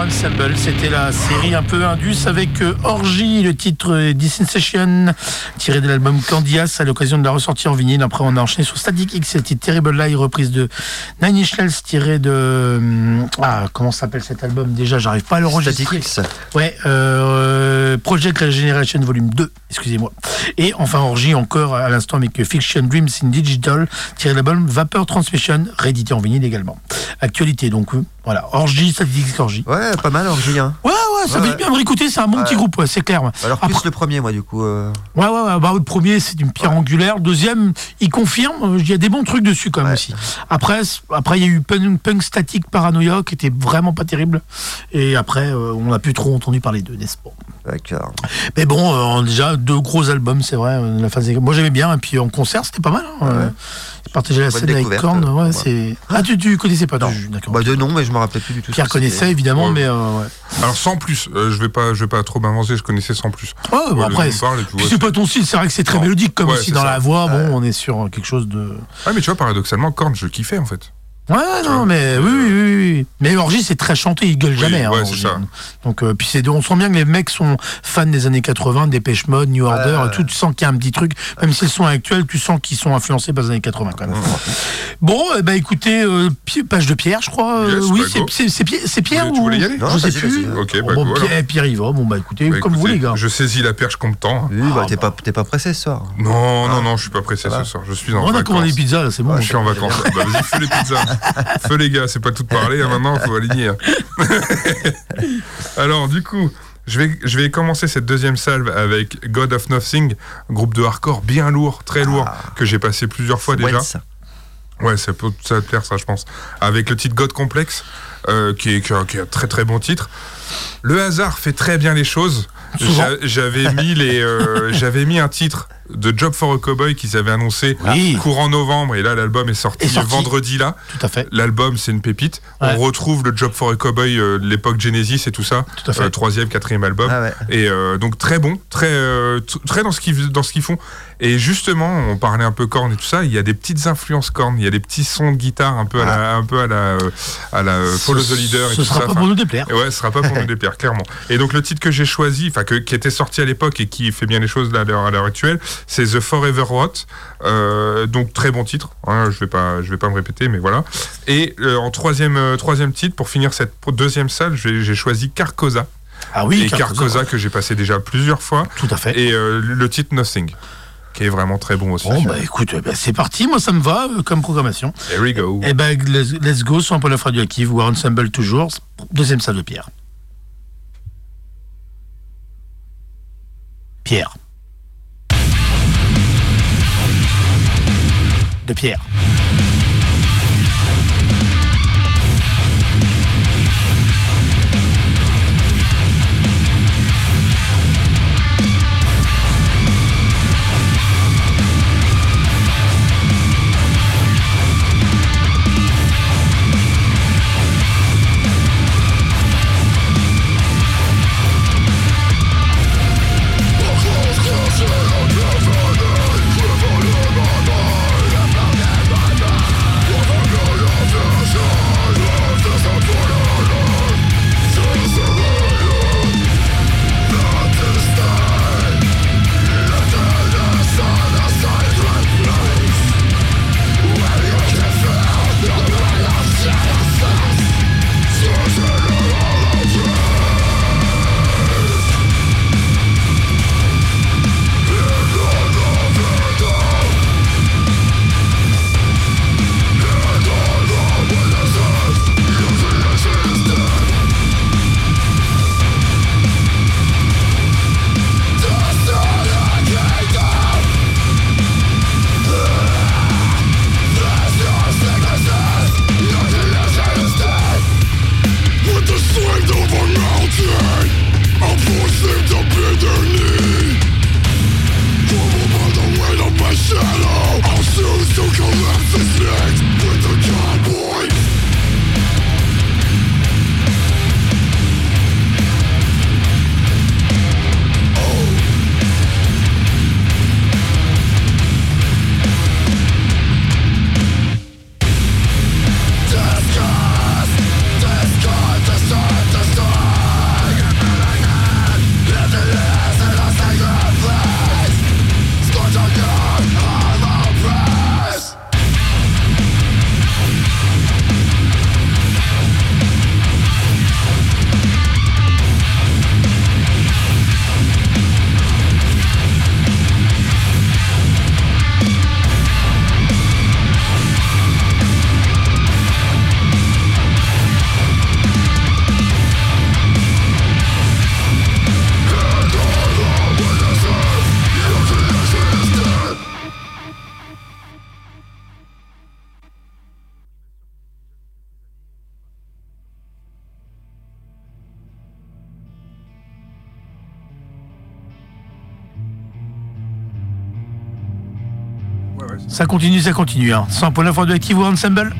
Ensemble. C'était la série un peu indus avec euh, Orgy, le titre Dissensation, tiré de l'album Candias à l'occasion de la ressortie en vinyle. Après, on a enchaîné sur Static X, le titre Terrible Lie, reprise de Nine Inch Nails, tiré de. euh, Ah, comment s'appelle cet album Déjà, j'arrive pas à le Static. X. Ouais, euh, Project Regeneration Volume 2, excusez-moi. Et enfin, Orgy encore à l'instant avec Fiction Dreams in Digital, tiré de l'album Vapor Transmission, réédité en vinyle également. Actualité, donc euh, voilà, Orgy, Static X, Orgy. Ouais, pas mal, Orgy. Hein. Ouais, ouais, ça Ouais, fait ouais. bien réécouter, c'est un bon Ouais. petit groupe, ouais, c'est clair. Alors plus Après- le premier, moi, du coup. euh, Ouais, ouais, ouais, bah, le premier, c'est une pierre angulaire. Deuxième, il confirme, euh, il y a des bons trucs dessus quand même aussi. Après, après, il y a eu Punk, Punk Static Paranoia qui était vraiment pas terrible. Et après, euh, on n'a plus trop entendu parler d'eux, n'est-ce pas? D'accord. Mais bon, euh, déjà, deux gros albums, c'est vrai. euh, La phase des- Moi, j'aimais bien. Et puis en concert, c'était pas mal. Hein. Ouais. J'ai partagé la scène avec Korn. euh, Ouais, ouais. c'est... Ah, tu, tu connaissais pas Non. D'accord. Bah, de nom, mais je me rappelais plus du tout. Pierre connaissait évidemment, Ouais. mais euh, ouais. Alors sans plus, euh, je vais pas, je vais pas trop m'avancer, je connaissais sans plus. Bah, après, parle c'est pas ton style. C'est vrai que c'est très Non. mélodique comme Ouais, aussi c'est dans ça. la voix. Bon, on est sur quelque chose de. Ah mais tu vois paradoxalement Korn je kiffais en fait. Ouais, non, mais oui, oui, oui. Mais Orgy, c'est très chanté, il gueule Oui, jamais. hein, ouais, c'est Orgy. ça. Donc, euh, puis c'est, on sent bien que les mecs sont fans des années 80, Dépêche Mode, New Order, Ouais. et tout. Tu sens qu'il y a un petit truc, même si le son est actuel, tu sens qu'ils sont influencés par les années 80 quand même. Bon, eh ben, écoutez, euh, pi- page de Pierre, je crois. euh, Yes, oui, bah, c'est, go. c'est, c'est Pierre, c'est Pierre Tu ou voulais y aller Non, Je sais vas-y, plus. vas-y. Ok, bah, bon, go, Pierre, alors. Pierre y va. Bon, bah écoutez, Bah, comme vous écoutez, les gars. Je saisis la perche comme temps. hein. Oui, bah, t'es pas, t'es pas pressé ce soir. Non, non, non, je suis pas pressé ce soir. Je suis en On a commandé des pizzas, là, c'est bon. Je suis en vacances. bah vas-y, fais les pizzas. feu les gars, c'est pas tout parler. hein, maintenant, faut aligner. hein. Alors, du coup, je vais, je vais commencer cette deuxième salve avec God of Nothing, groupe de hardcore bien lourd, très lourd, que j'ai passé plusieurs fois déjà. Ouais, ça. Ouais, ça peut, ça va te plaire, ça, je pense. Avec le titre God Complex, euh, qui, est, qui est- qui est un très très bon titre. Le hasard fait très bien les choses. J'avais mis les, euh, j'avais mis un titre de Job for a Cowboy qu'ils avaient annoncé Oui. courant novembre et là l'album est sorti, vendredi là. Tout à fait. L'album c'est une pépite. Ouais. On retrouve le Job for a Cowboy euh, l'époque Genesis et tout ça. Tout à fait. Euh, troisième, quatrième album. Ah ouais. Et euh, donc très bon, très très dans ce qu'ils dans ce qu'ils font. Et justement, on parlait un peu corn et tout ça. Il y a des petites influences corn. Il y a des petits sons de guitare un peu à la un peu à la à la Follow the Leader et Ce tout sera ça. pas Enfin, pour nous déplaire. ouais, ce sera pas pour nous déplaire, clairement. Et donc le titre que j'ai choisi, enfin que- qui était sorti à l'époque et qui fait bien les choses à l'heure actuelle, c'est The Forever Rot. Euh, donc très bon titre. hein, je vais pas, je vais pas me répéter, mais voilà. Et euh, en troisième euh, troisième titre pour finir cette deuxième salle, j'ai choisi Carcosa. Ah oui, et Carcosa. Carcosa que j'ai passé déjà plusieurs fois. Tout à fait. Et le titre Nothing, qui est vraiment très bon aussi. Bon, bah écoute, ben, c'est parti, moi ça me va euh, comme programmation. There we go. Eh ben, let's, let's go sur un peu la radioactive, War Ensemble toujours, deuxième salle de Pierre. Pierre. De Pierre. Ça continue, ça continue. Hein. 100.9 radioactive ou ensemble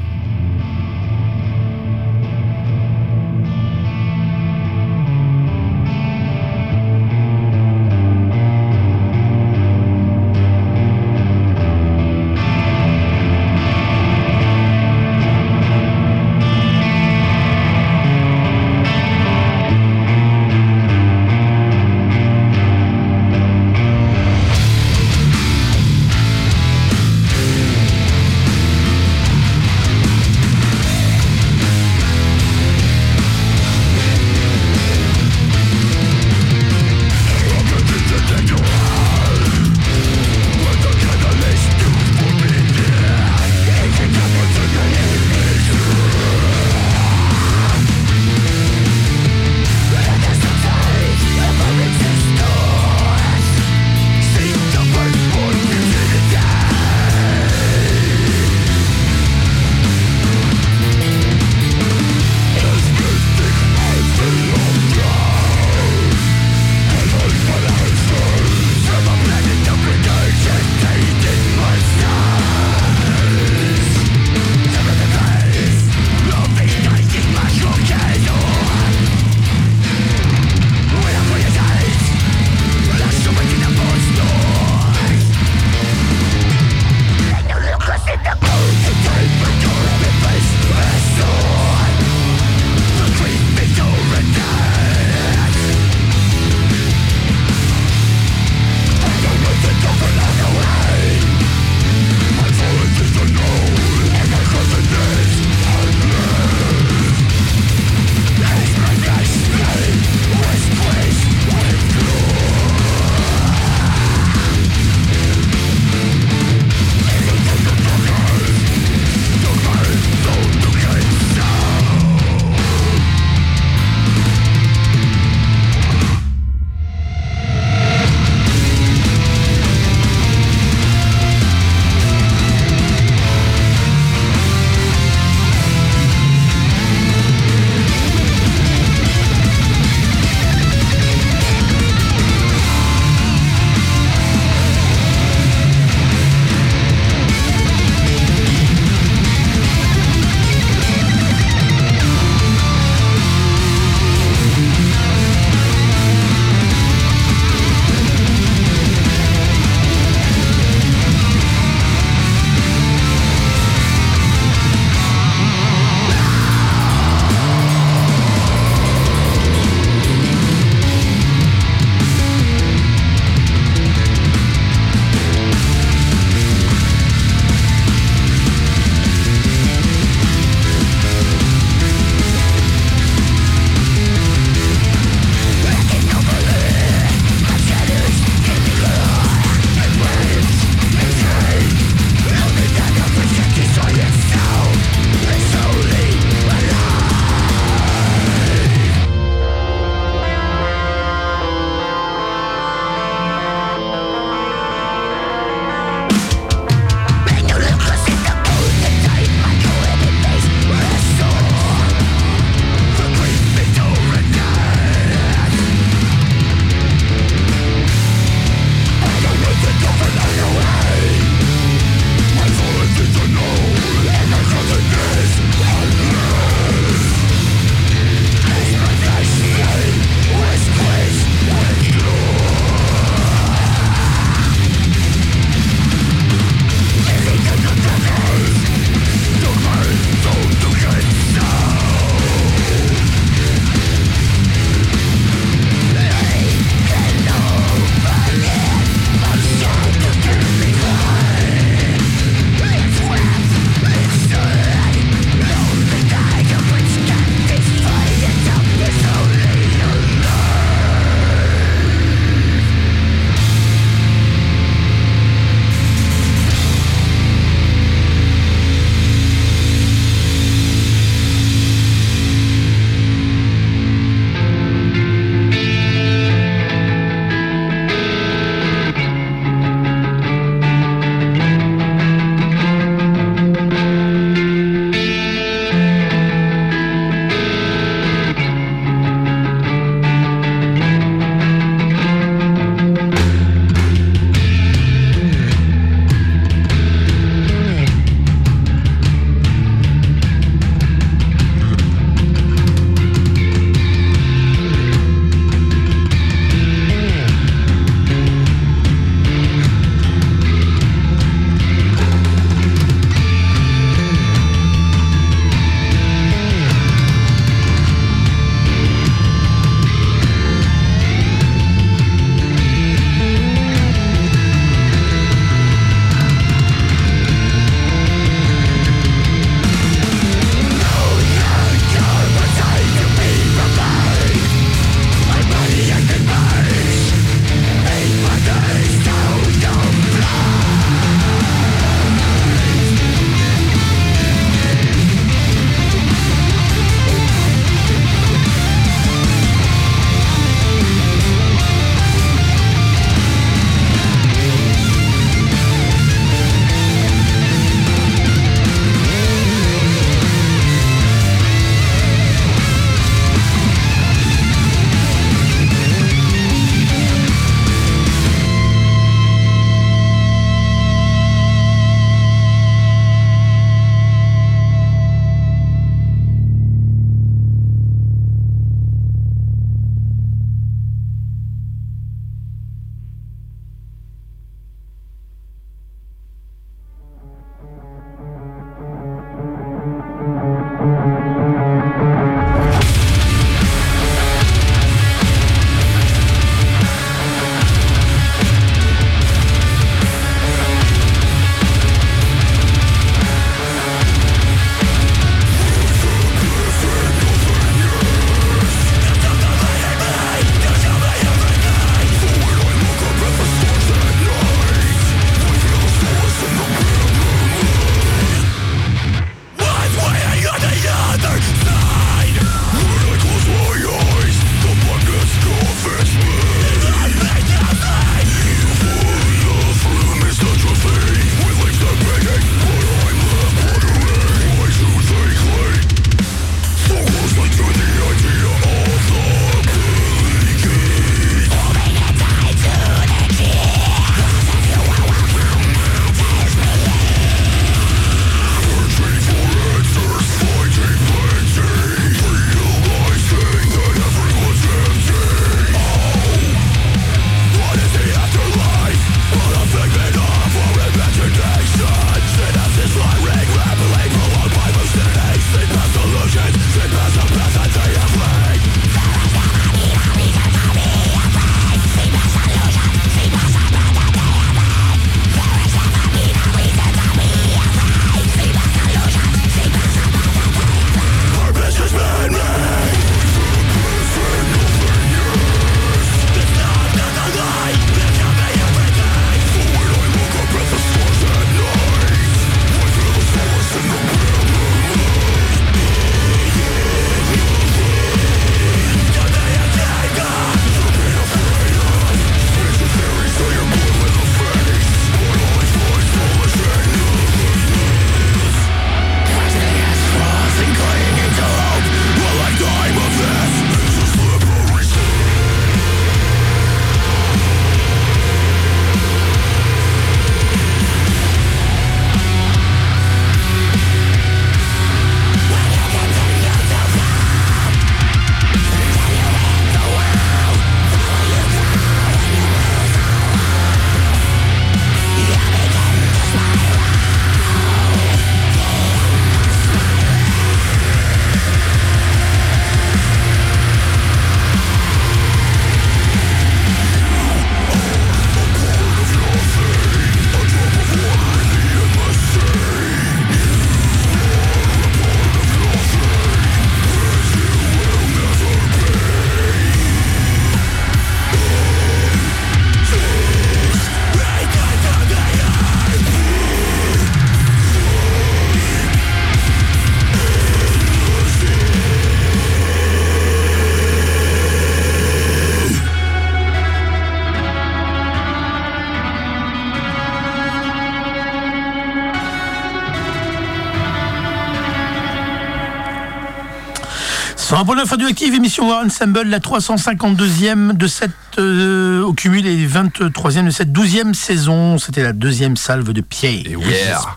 C'est un point d'info active, émission War Ensemble, la 352e de cette, euh, au cumul et 23e de cette 12e saison. C'était la deuxième salve de pied. Et oui.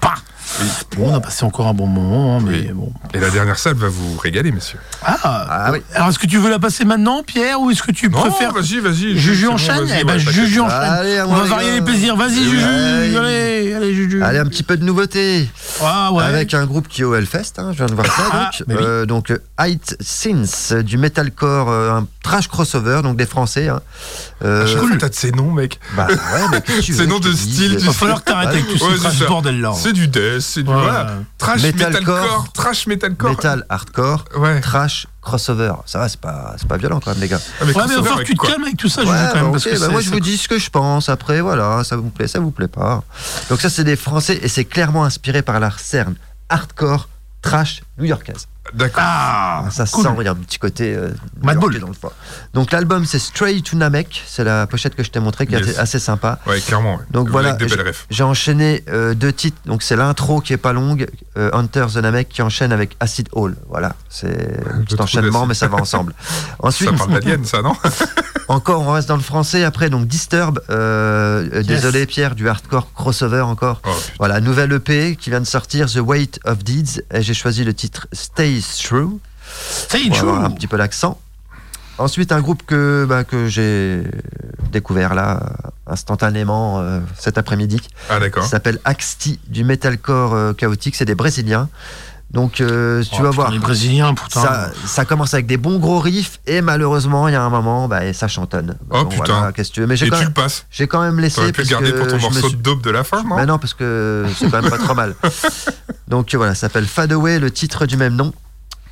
Pas? Bon, on a passé encore un bon moment, hein, mais Oui. bon. Et la dernière salle va vous régaler, messieurs. Ah, Ah oui. Alors, est-ce que tu veux la passer maintenant, Pierre, ou est-ce que tu Non, préfères vas-y, vas-y. Juju bon, enchaîne vas-y, Eh ben, Juju enchaîne. Allez, on va les varier gars. les plaisirs. Vas-y. Juju. Allez, allez, Juju. Allez, un petit peu de nouveauté. Ah, ouais. Avec un groupe qui est au Hellfest, hein, je viens de voir ça. Ah, donc, oui. Euh, donc euh, Height Sins, euh, du metalcore, euh, un trash crossover, donc des Français. hein. Euh, chaque fois, t'as de ces noms, mec. bah ouais, mais qu'est-ce que tu C'est veux nom que je de style, Il va falloir que t'arrêtes avec tout ce bordel là. C'est du death, c'est du. Trash Metalcore. Trash metalcore. Metal hardcore, Ouais. trash crossover. Ça va, c'est pas, c'est pas violent quand même, les gars. Ah, mais Ouais, mais il va crossover falloir que avec tu te calmes avec tout ça, Ouais, Juju, quand bah, même. ok, parce que bah, c'est- moi je vous dis ce que je pense. Après, voilà, ça vous plaît, ça vous plaît pas. Donc ça, c'est des Français et c'est clairement inspiré par la scène hardcore, trash new-yorkaise. D'accord. Ah, ça cool. sent, il y a un petit côté euh, Mad Bull. dans le foie. Donc l'album c'est Stray to Namek, c'est la pochette que je t'ai montrée qui est Yes. assez, assez sympa. Ouais, clairement. ouais. Donc voilà. J'ai enchaîné euh, deux titres, donc c'est l'intro qui est pas longue, euh, Hunter the Namek qui enchaîne avec Acid Hall. Voilà, c'est un petit enchaînement, mais ça va ensemble. Ensuite, Ça parle d'alien, ça, non? Encore, on reste dans le français. Après, donc Disturb, euh, euh, désolé Pierre, du hardcore crossover encore. Oh. Voilà, nouvelle EP qui vient de sortir, The Weight of Deeds, et j'ai choisi le titre Stay True, pour avoir un true. petit peu l'accent. Ensuite, un groupe que, bah, que j'ai découvert là, instantanément, euh, cet après-midi. Ah, d'accord. s'appelle Axti, du metalcore euh, chaotique, c'est des Brésiliens. Donc, euh, tu Oh, vas voir. Les Brésiliens, putain. Ça, ça commence avec des bons gros riffs et malheureusement il y a un moment bah, et ça chantonne. Oh, putain. voilà, qu'est-ce que tu veux Mais j'ai Et quand, tu le même- passes. j'ai quand même laissé T'aurais pu le parce garder que pour ton morceau suis- de dope de la fin, non? Bah non parce que c'est quand même pas trop mal. Donc voilà, ça s'appelle Fade Away, le titre du même nom.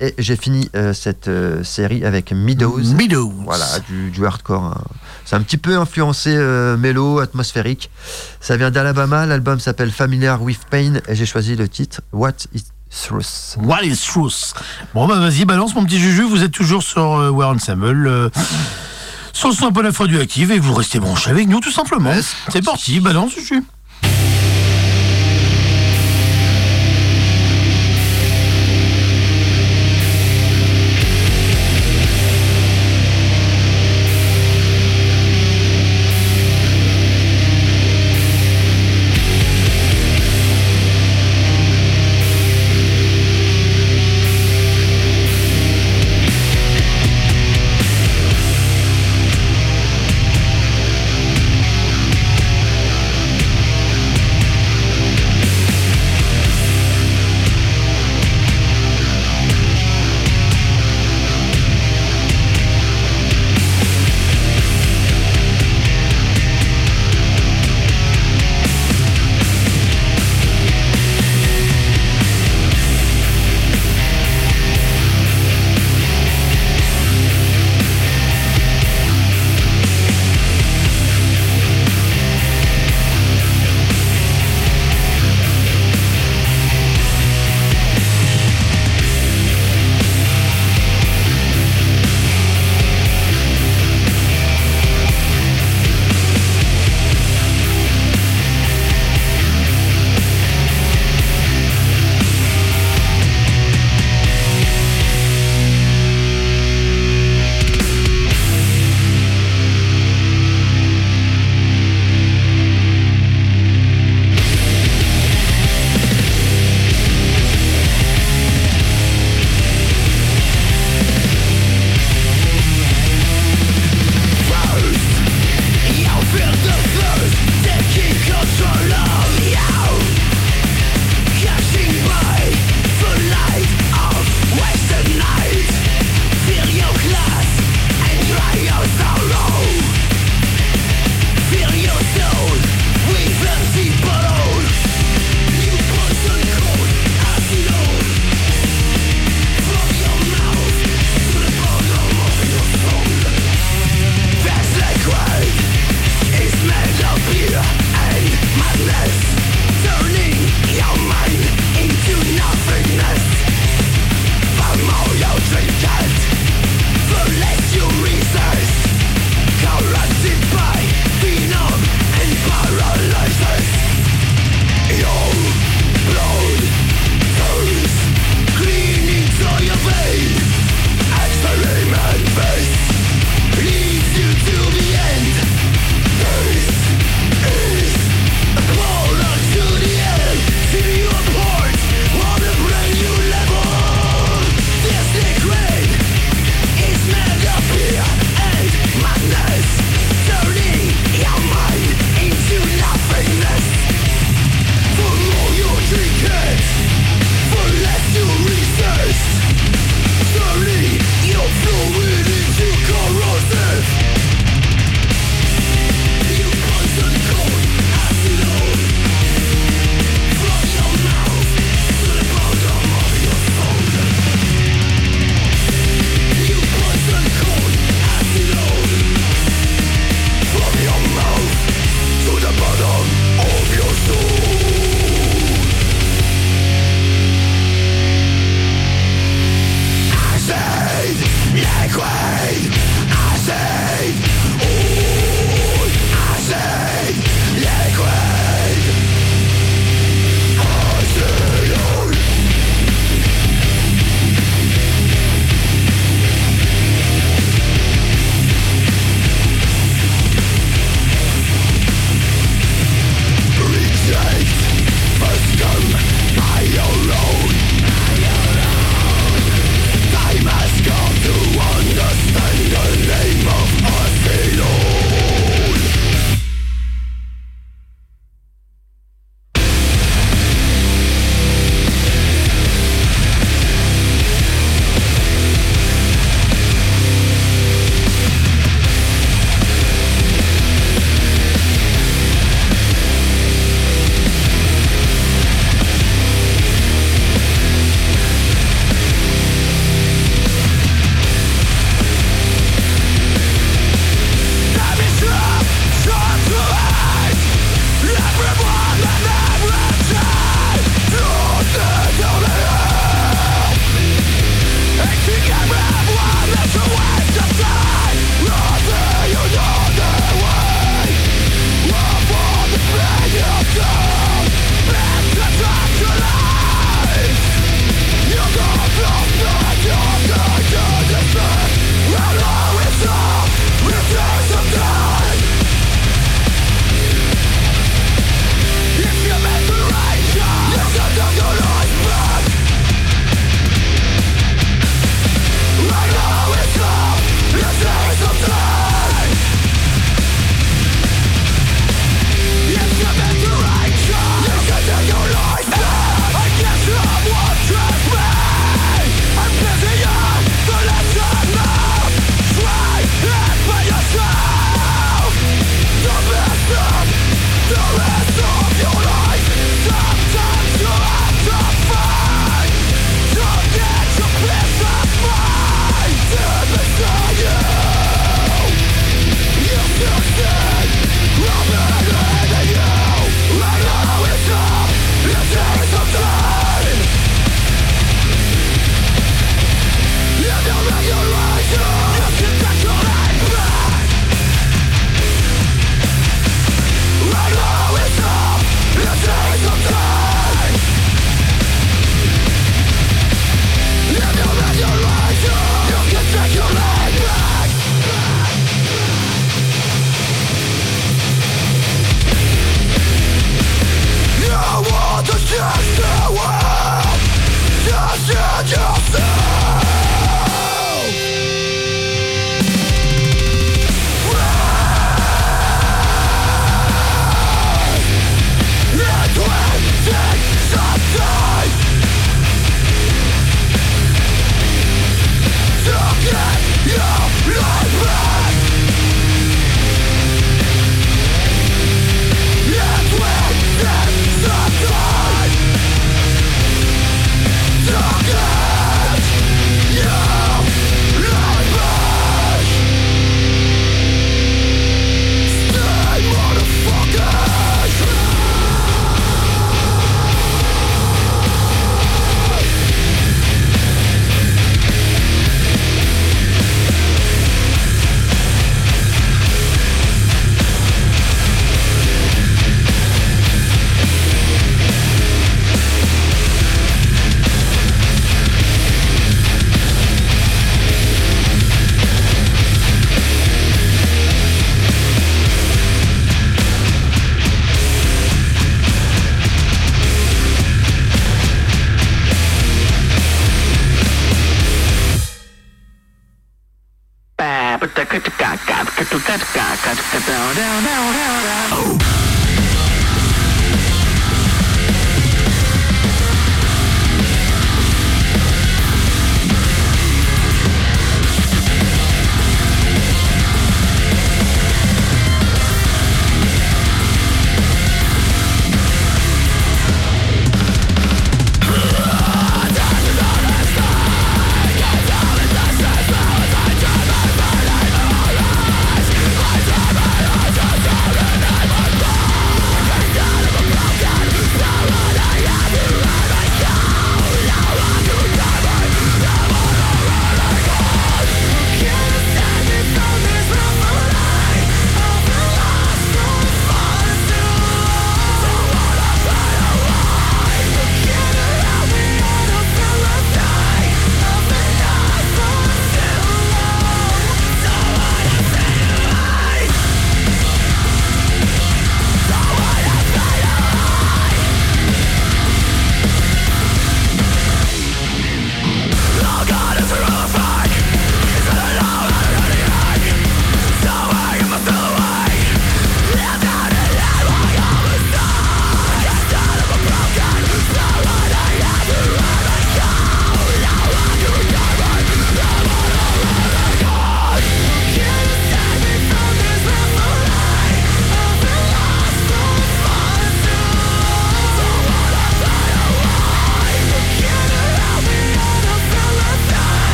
Et j'ai fini euh, cette euh, série avec Meadows. Meadows. Voilà, du, du hardcore. hein. C'est un petit peu influencé euh, mélo, atmosphérique. Ça vient d'Alabama. L'album s'appelle Familiar with Pain et j'ai choisi le titre What is Truth. What is truth Bon, bah vas-y, balance mon petit Juju. Vous êtes toujours sur euh, War Ensemble. euh, sur le son un peu la fois du active et vous restez branchés avec nous tout simplement. C'est parti, balance Juju.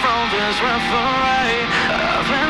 from this referee.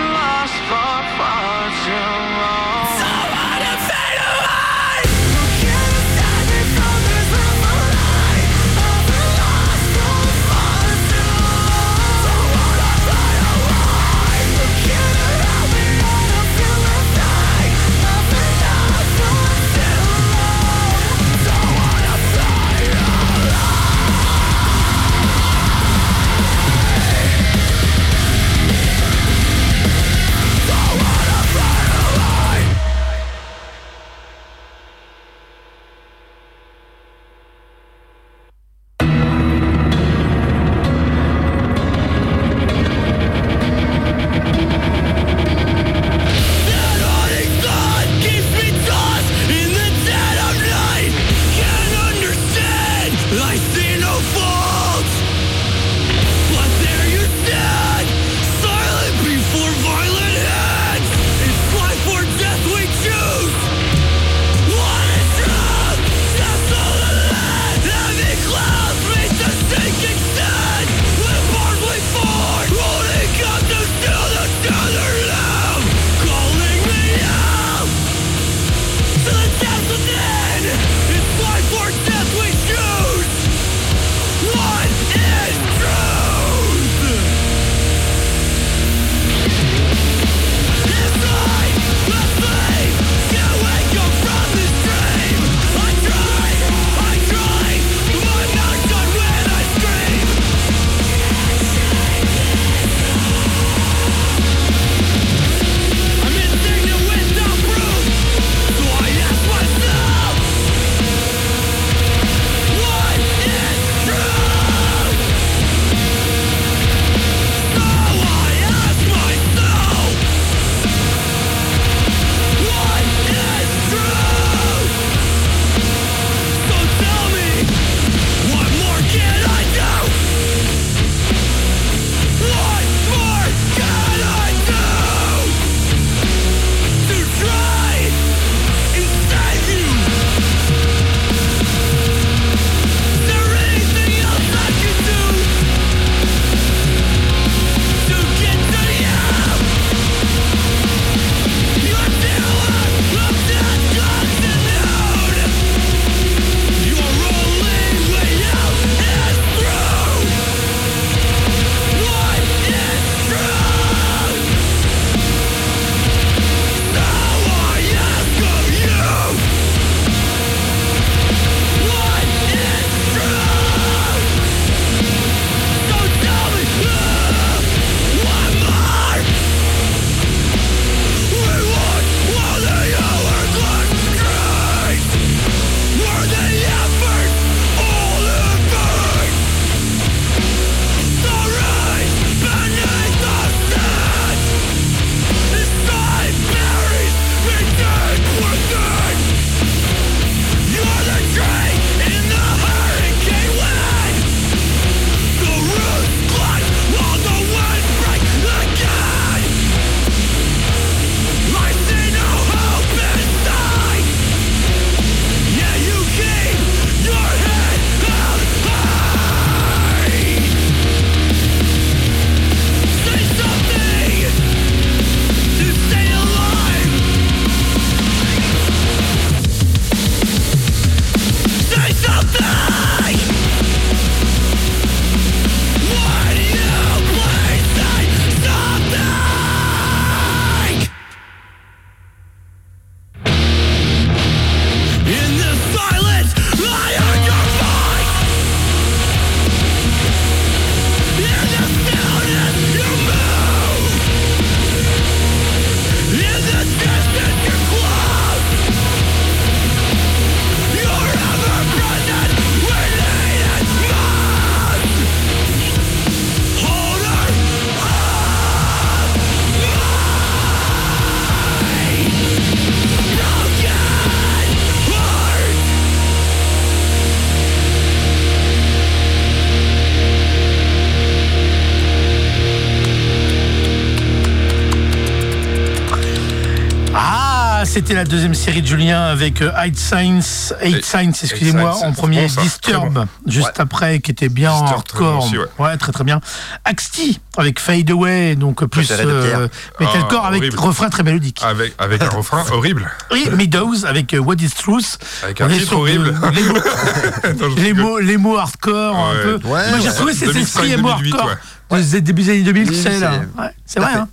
C'était la deuxième série de Julien avec euh, Eight Signs, Eight Signs, excusez-moi, en c'est premier bon, Disturb, très juste Ouais. après, qui était bien Disturb, très bon hardcore. aussi, ouais. très très bien. Axti avec Fade Away, donc plus de Pierre. euh, metalcore Ah, avec horrible. refrain très mélodique. Avec, avec un refrain horrible. Et Meadows avec euh, What is Truth. Avec un est titre de- horrible. les, mots, les, mots, les mots hardcore un Ouais. peu. Ouais, Moi j'ai retrouvé cet 2005, esprit 2008, hardcore. ouais. Début des années 2000, Oui, tu sais, là. c'est- Ouais, c'est vrai. hein.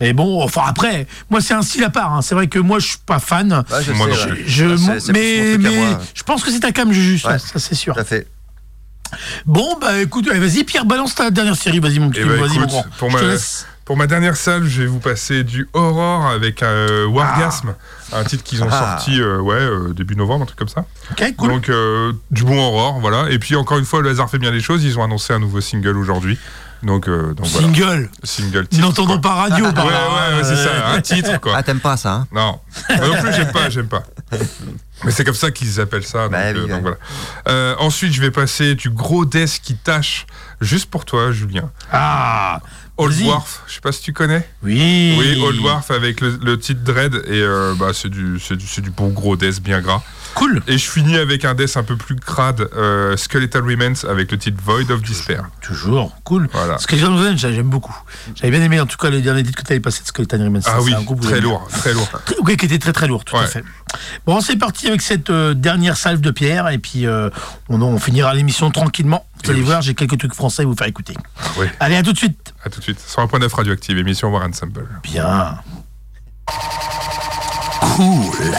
Mais bon, enfin après, moi c'est un style à part. hein. C'est vrai que moi je suis pas fan. Ouais, je Moi sais, ouais. Je, mais moi. je pense que c'est ta cam, Juju, ça, Ouais. ça, c'est sûr. Tout à fait. Bon, bah écoute, allez, vas-y, Pierre, balance ta dernière série, vas-y, mon petit, Eh ben, vas-y, mon grand. pour Je te ma- laisse. Pour ma dernière salle, je vais vous passer du Aurore avec euh, Wargasm, un titre qu'ils ont Ah. sorti euh, ouais, euh, début novembre, un truc comme ça. Ok, cool. Donc euh, du bon Aurore, voilà. Et puis encore une fois, le hasard fait bien les choses. Ils ont annoncé un nouveau single aujourd'hui. Donc, euh, donc voilà, Single. single titre. N'entendons quoi. pas radio. Ouais, par ouais, là. ouais, c'est ça, un titre quoi. Ah, t'aimes pas ça, hein? Non, moi non plus j'aime pas, j'aime pas. Mais c'est comme ça qu'ils appellent ça. Donc, Bah oui, euh, ouais. donc voilà. Euh, ensuite, je vais passer du gros death qui tâche juste pour toi, Julien. Ah, Old Vas-y. Dwarf, je sais pas si tu connais. oui. Oui, Old Dwarf avec le, le titre Dread et euh, bah, c'est du, c'est du, c'est du bon gros death bien gras. Cool. Et je finis avec un death un peu plus crade, euh, Skeletal Remains avec le titre Void of Despair. Toujours, cool. Voilà. Skeleton Revenge, j'aime beaucoup. J'avais bien aimé en tout cas le dernier titre que tu avais passé de Skeleton Revenge. Ah oui, un groupe très lourd, très lourd. Oui, qui était très très lourd, tout à fait. Bon, c'est parti avec cette euh, dernière salve de pierre et puis euh, on, on finira l'émission tranquillement. Vous Et allez oui. voir, j'ai quelques trucs français à vous faire écouter. Oui, Allez, à tout de suite. à tout de suite. Sur un point neuf radioactive, émission War Ensemble. Bien. Cool.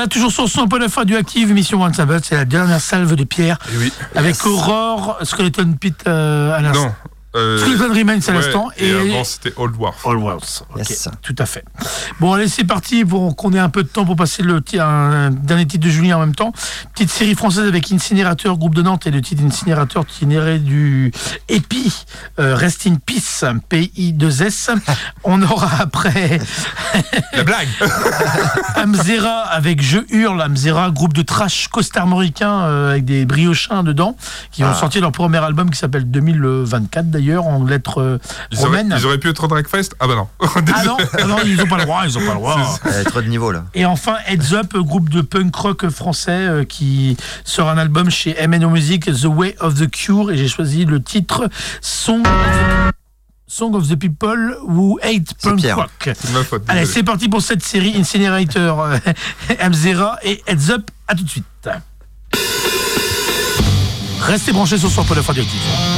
Voilà, toujours sur son point de radioactive, émission One Sabbath, c'est la dernière salve de pierre. Oui. Avec Aurore, Skeleton Pit euh, à l'instant. Euh, Skeleton Remains à ouais, l'instant. Et, avant, c'était Old Dwarf. All Worlds. Ok, Yes. tout à fait. Bon, allez, c'est parti pour qu'on ait un peu de temps pour passer le un dernier titre de Julien en même temps. Petite série française avec Incinérateur, groupe de Nantes, et le titre Incinérateur tiré du EPI, euh, Rest in Peace, PI2S. On aura après La blague Amzera avec Je Hurle, Amzera, groupe de trash costarmoricain euh, avec des briochins dedans, qui ont Ah. sorti leur premier album qui s'appelle 2024 d'ailleurs, en lettres euh, ils auraient, ils auraient pu être au Dragfest? Ah bah non. Ah non, non, ils ont pas le droit, ils ont pas le droit. Trop de niveaux là. Et enfin, Heads Up, groupe de punk rock français euh, qui sort un album chez MNO Music, The Way of the Cure, et j'ai choisi le titre Song of the, Song of the People Who Hate Punk Pierre. Rock. C'est ma faute. Allez, c'est parti pour cette série Incinerator, euh, M0 et Heads Up. À tout de suite. Restez branchés sur son de radioactif. c'est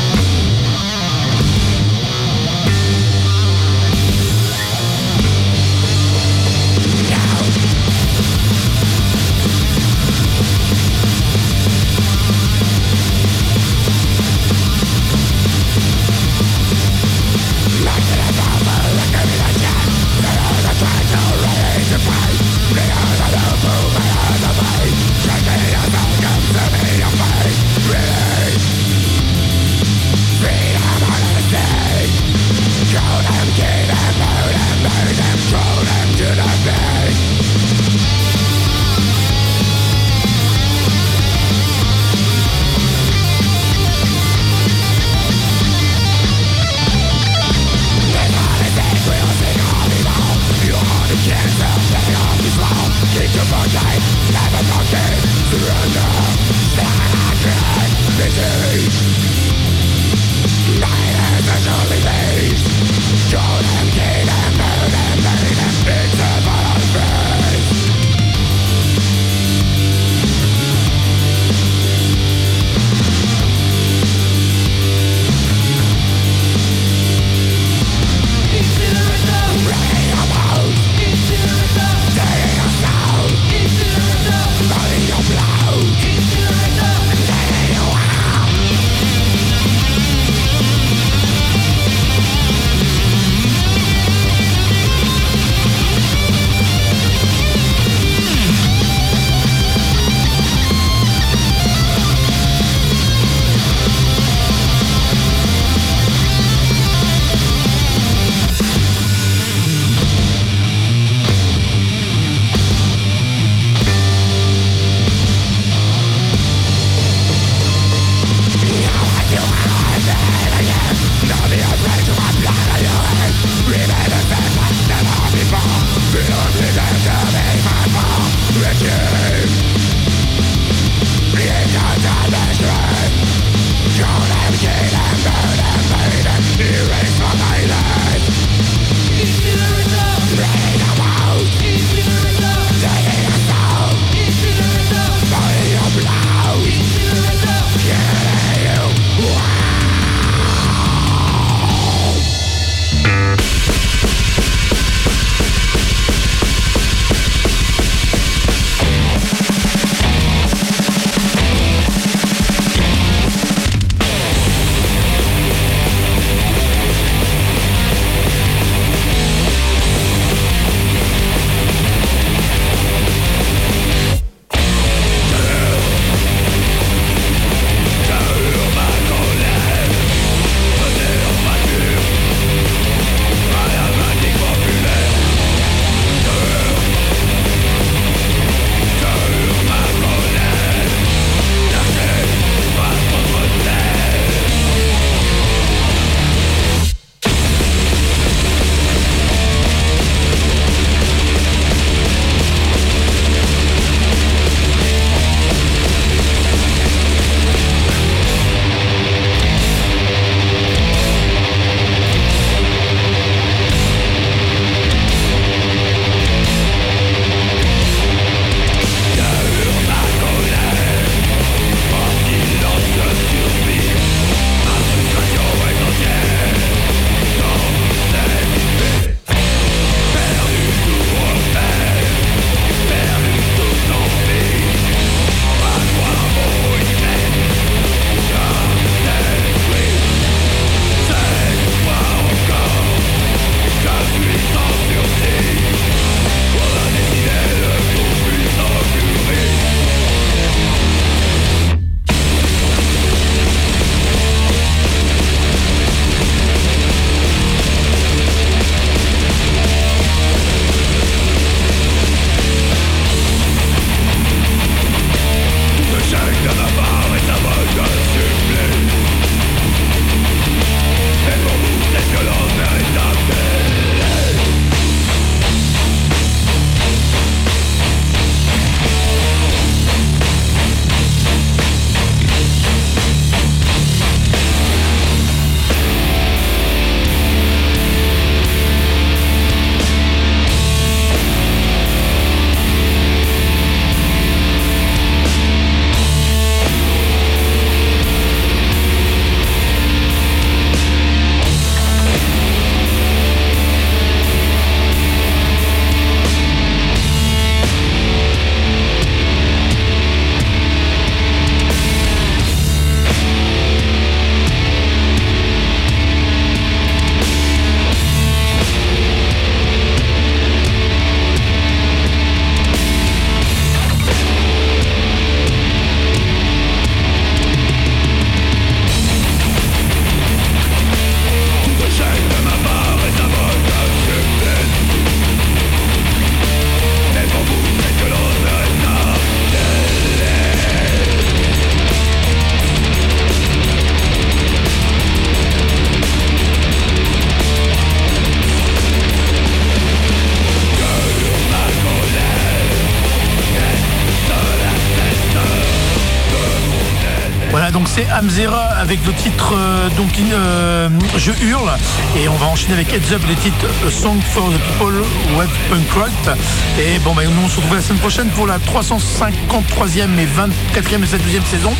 Amzera avec le titre euh, donc euh, Je hurle. Et on va enchaîner avec Heads Up les titres Song for the People Web Punk Rock. Et bon ben nous on se retrouve la semaine prochaine pour la 353e et 24e de cette deuxième saison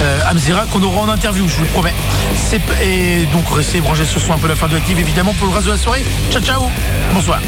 euh, Amzera qu'on aura en interview je vous le promets. Et donc restez branchés ce soir un peu la fin de l'active évidemment pour le reste de la soirée. Ciao ciao. Bonsoir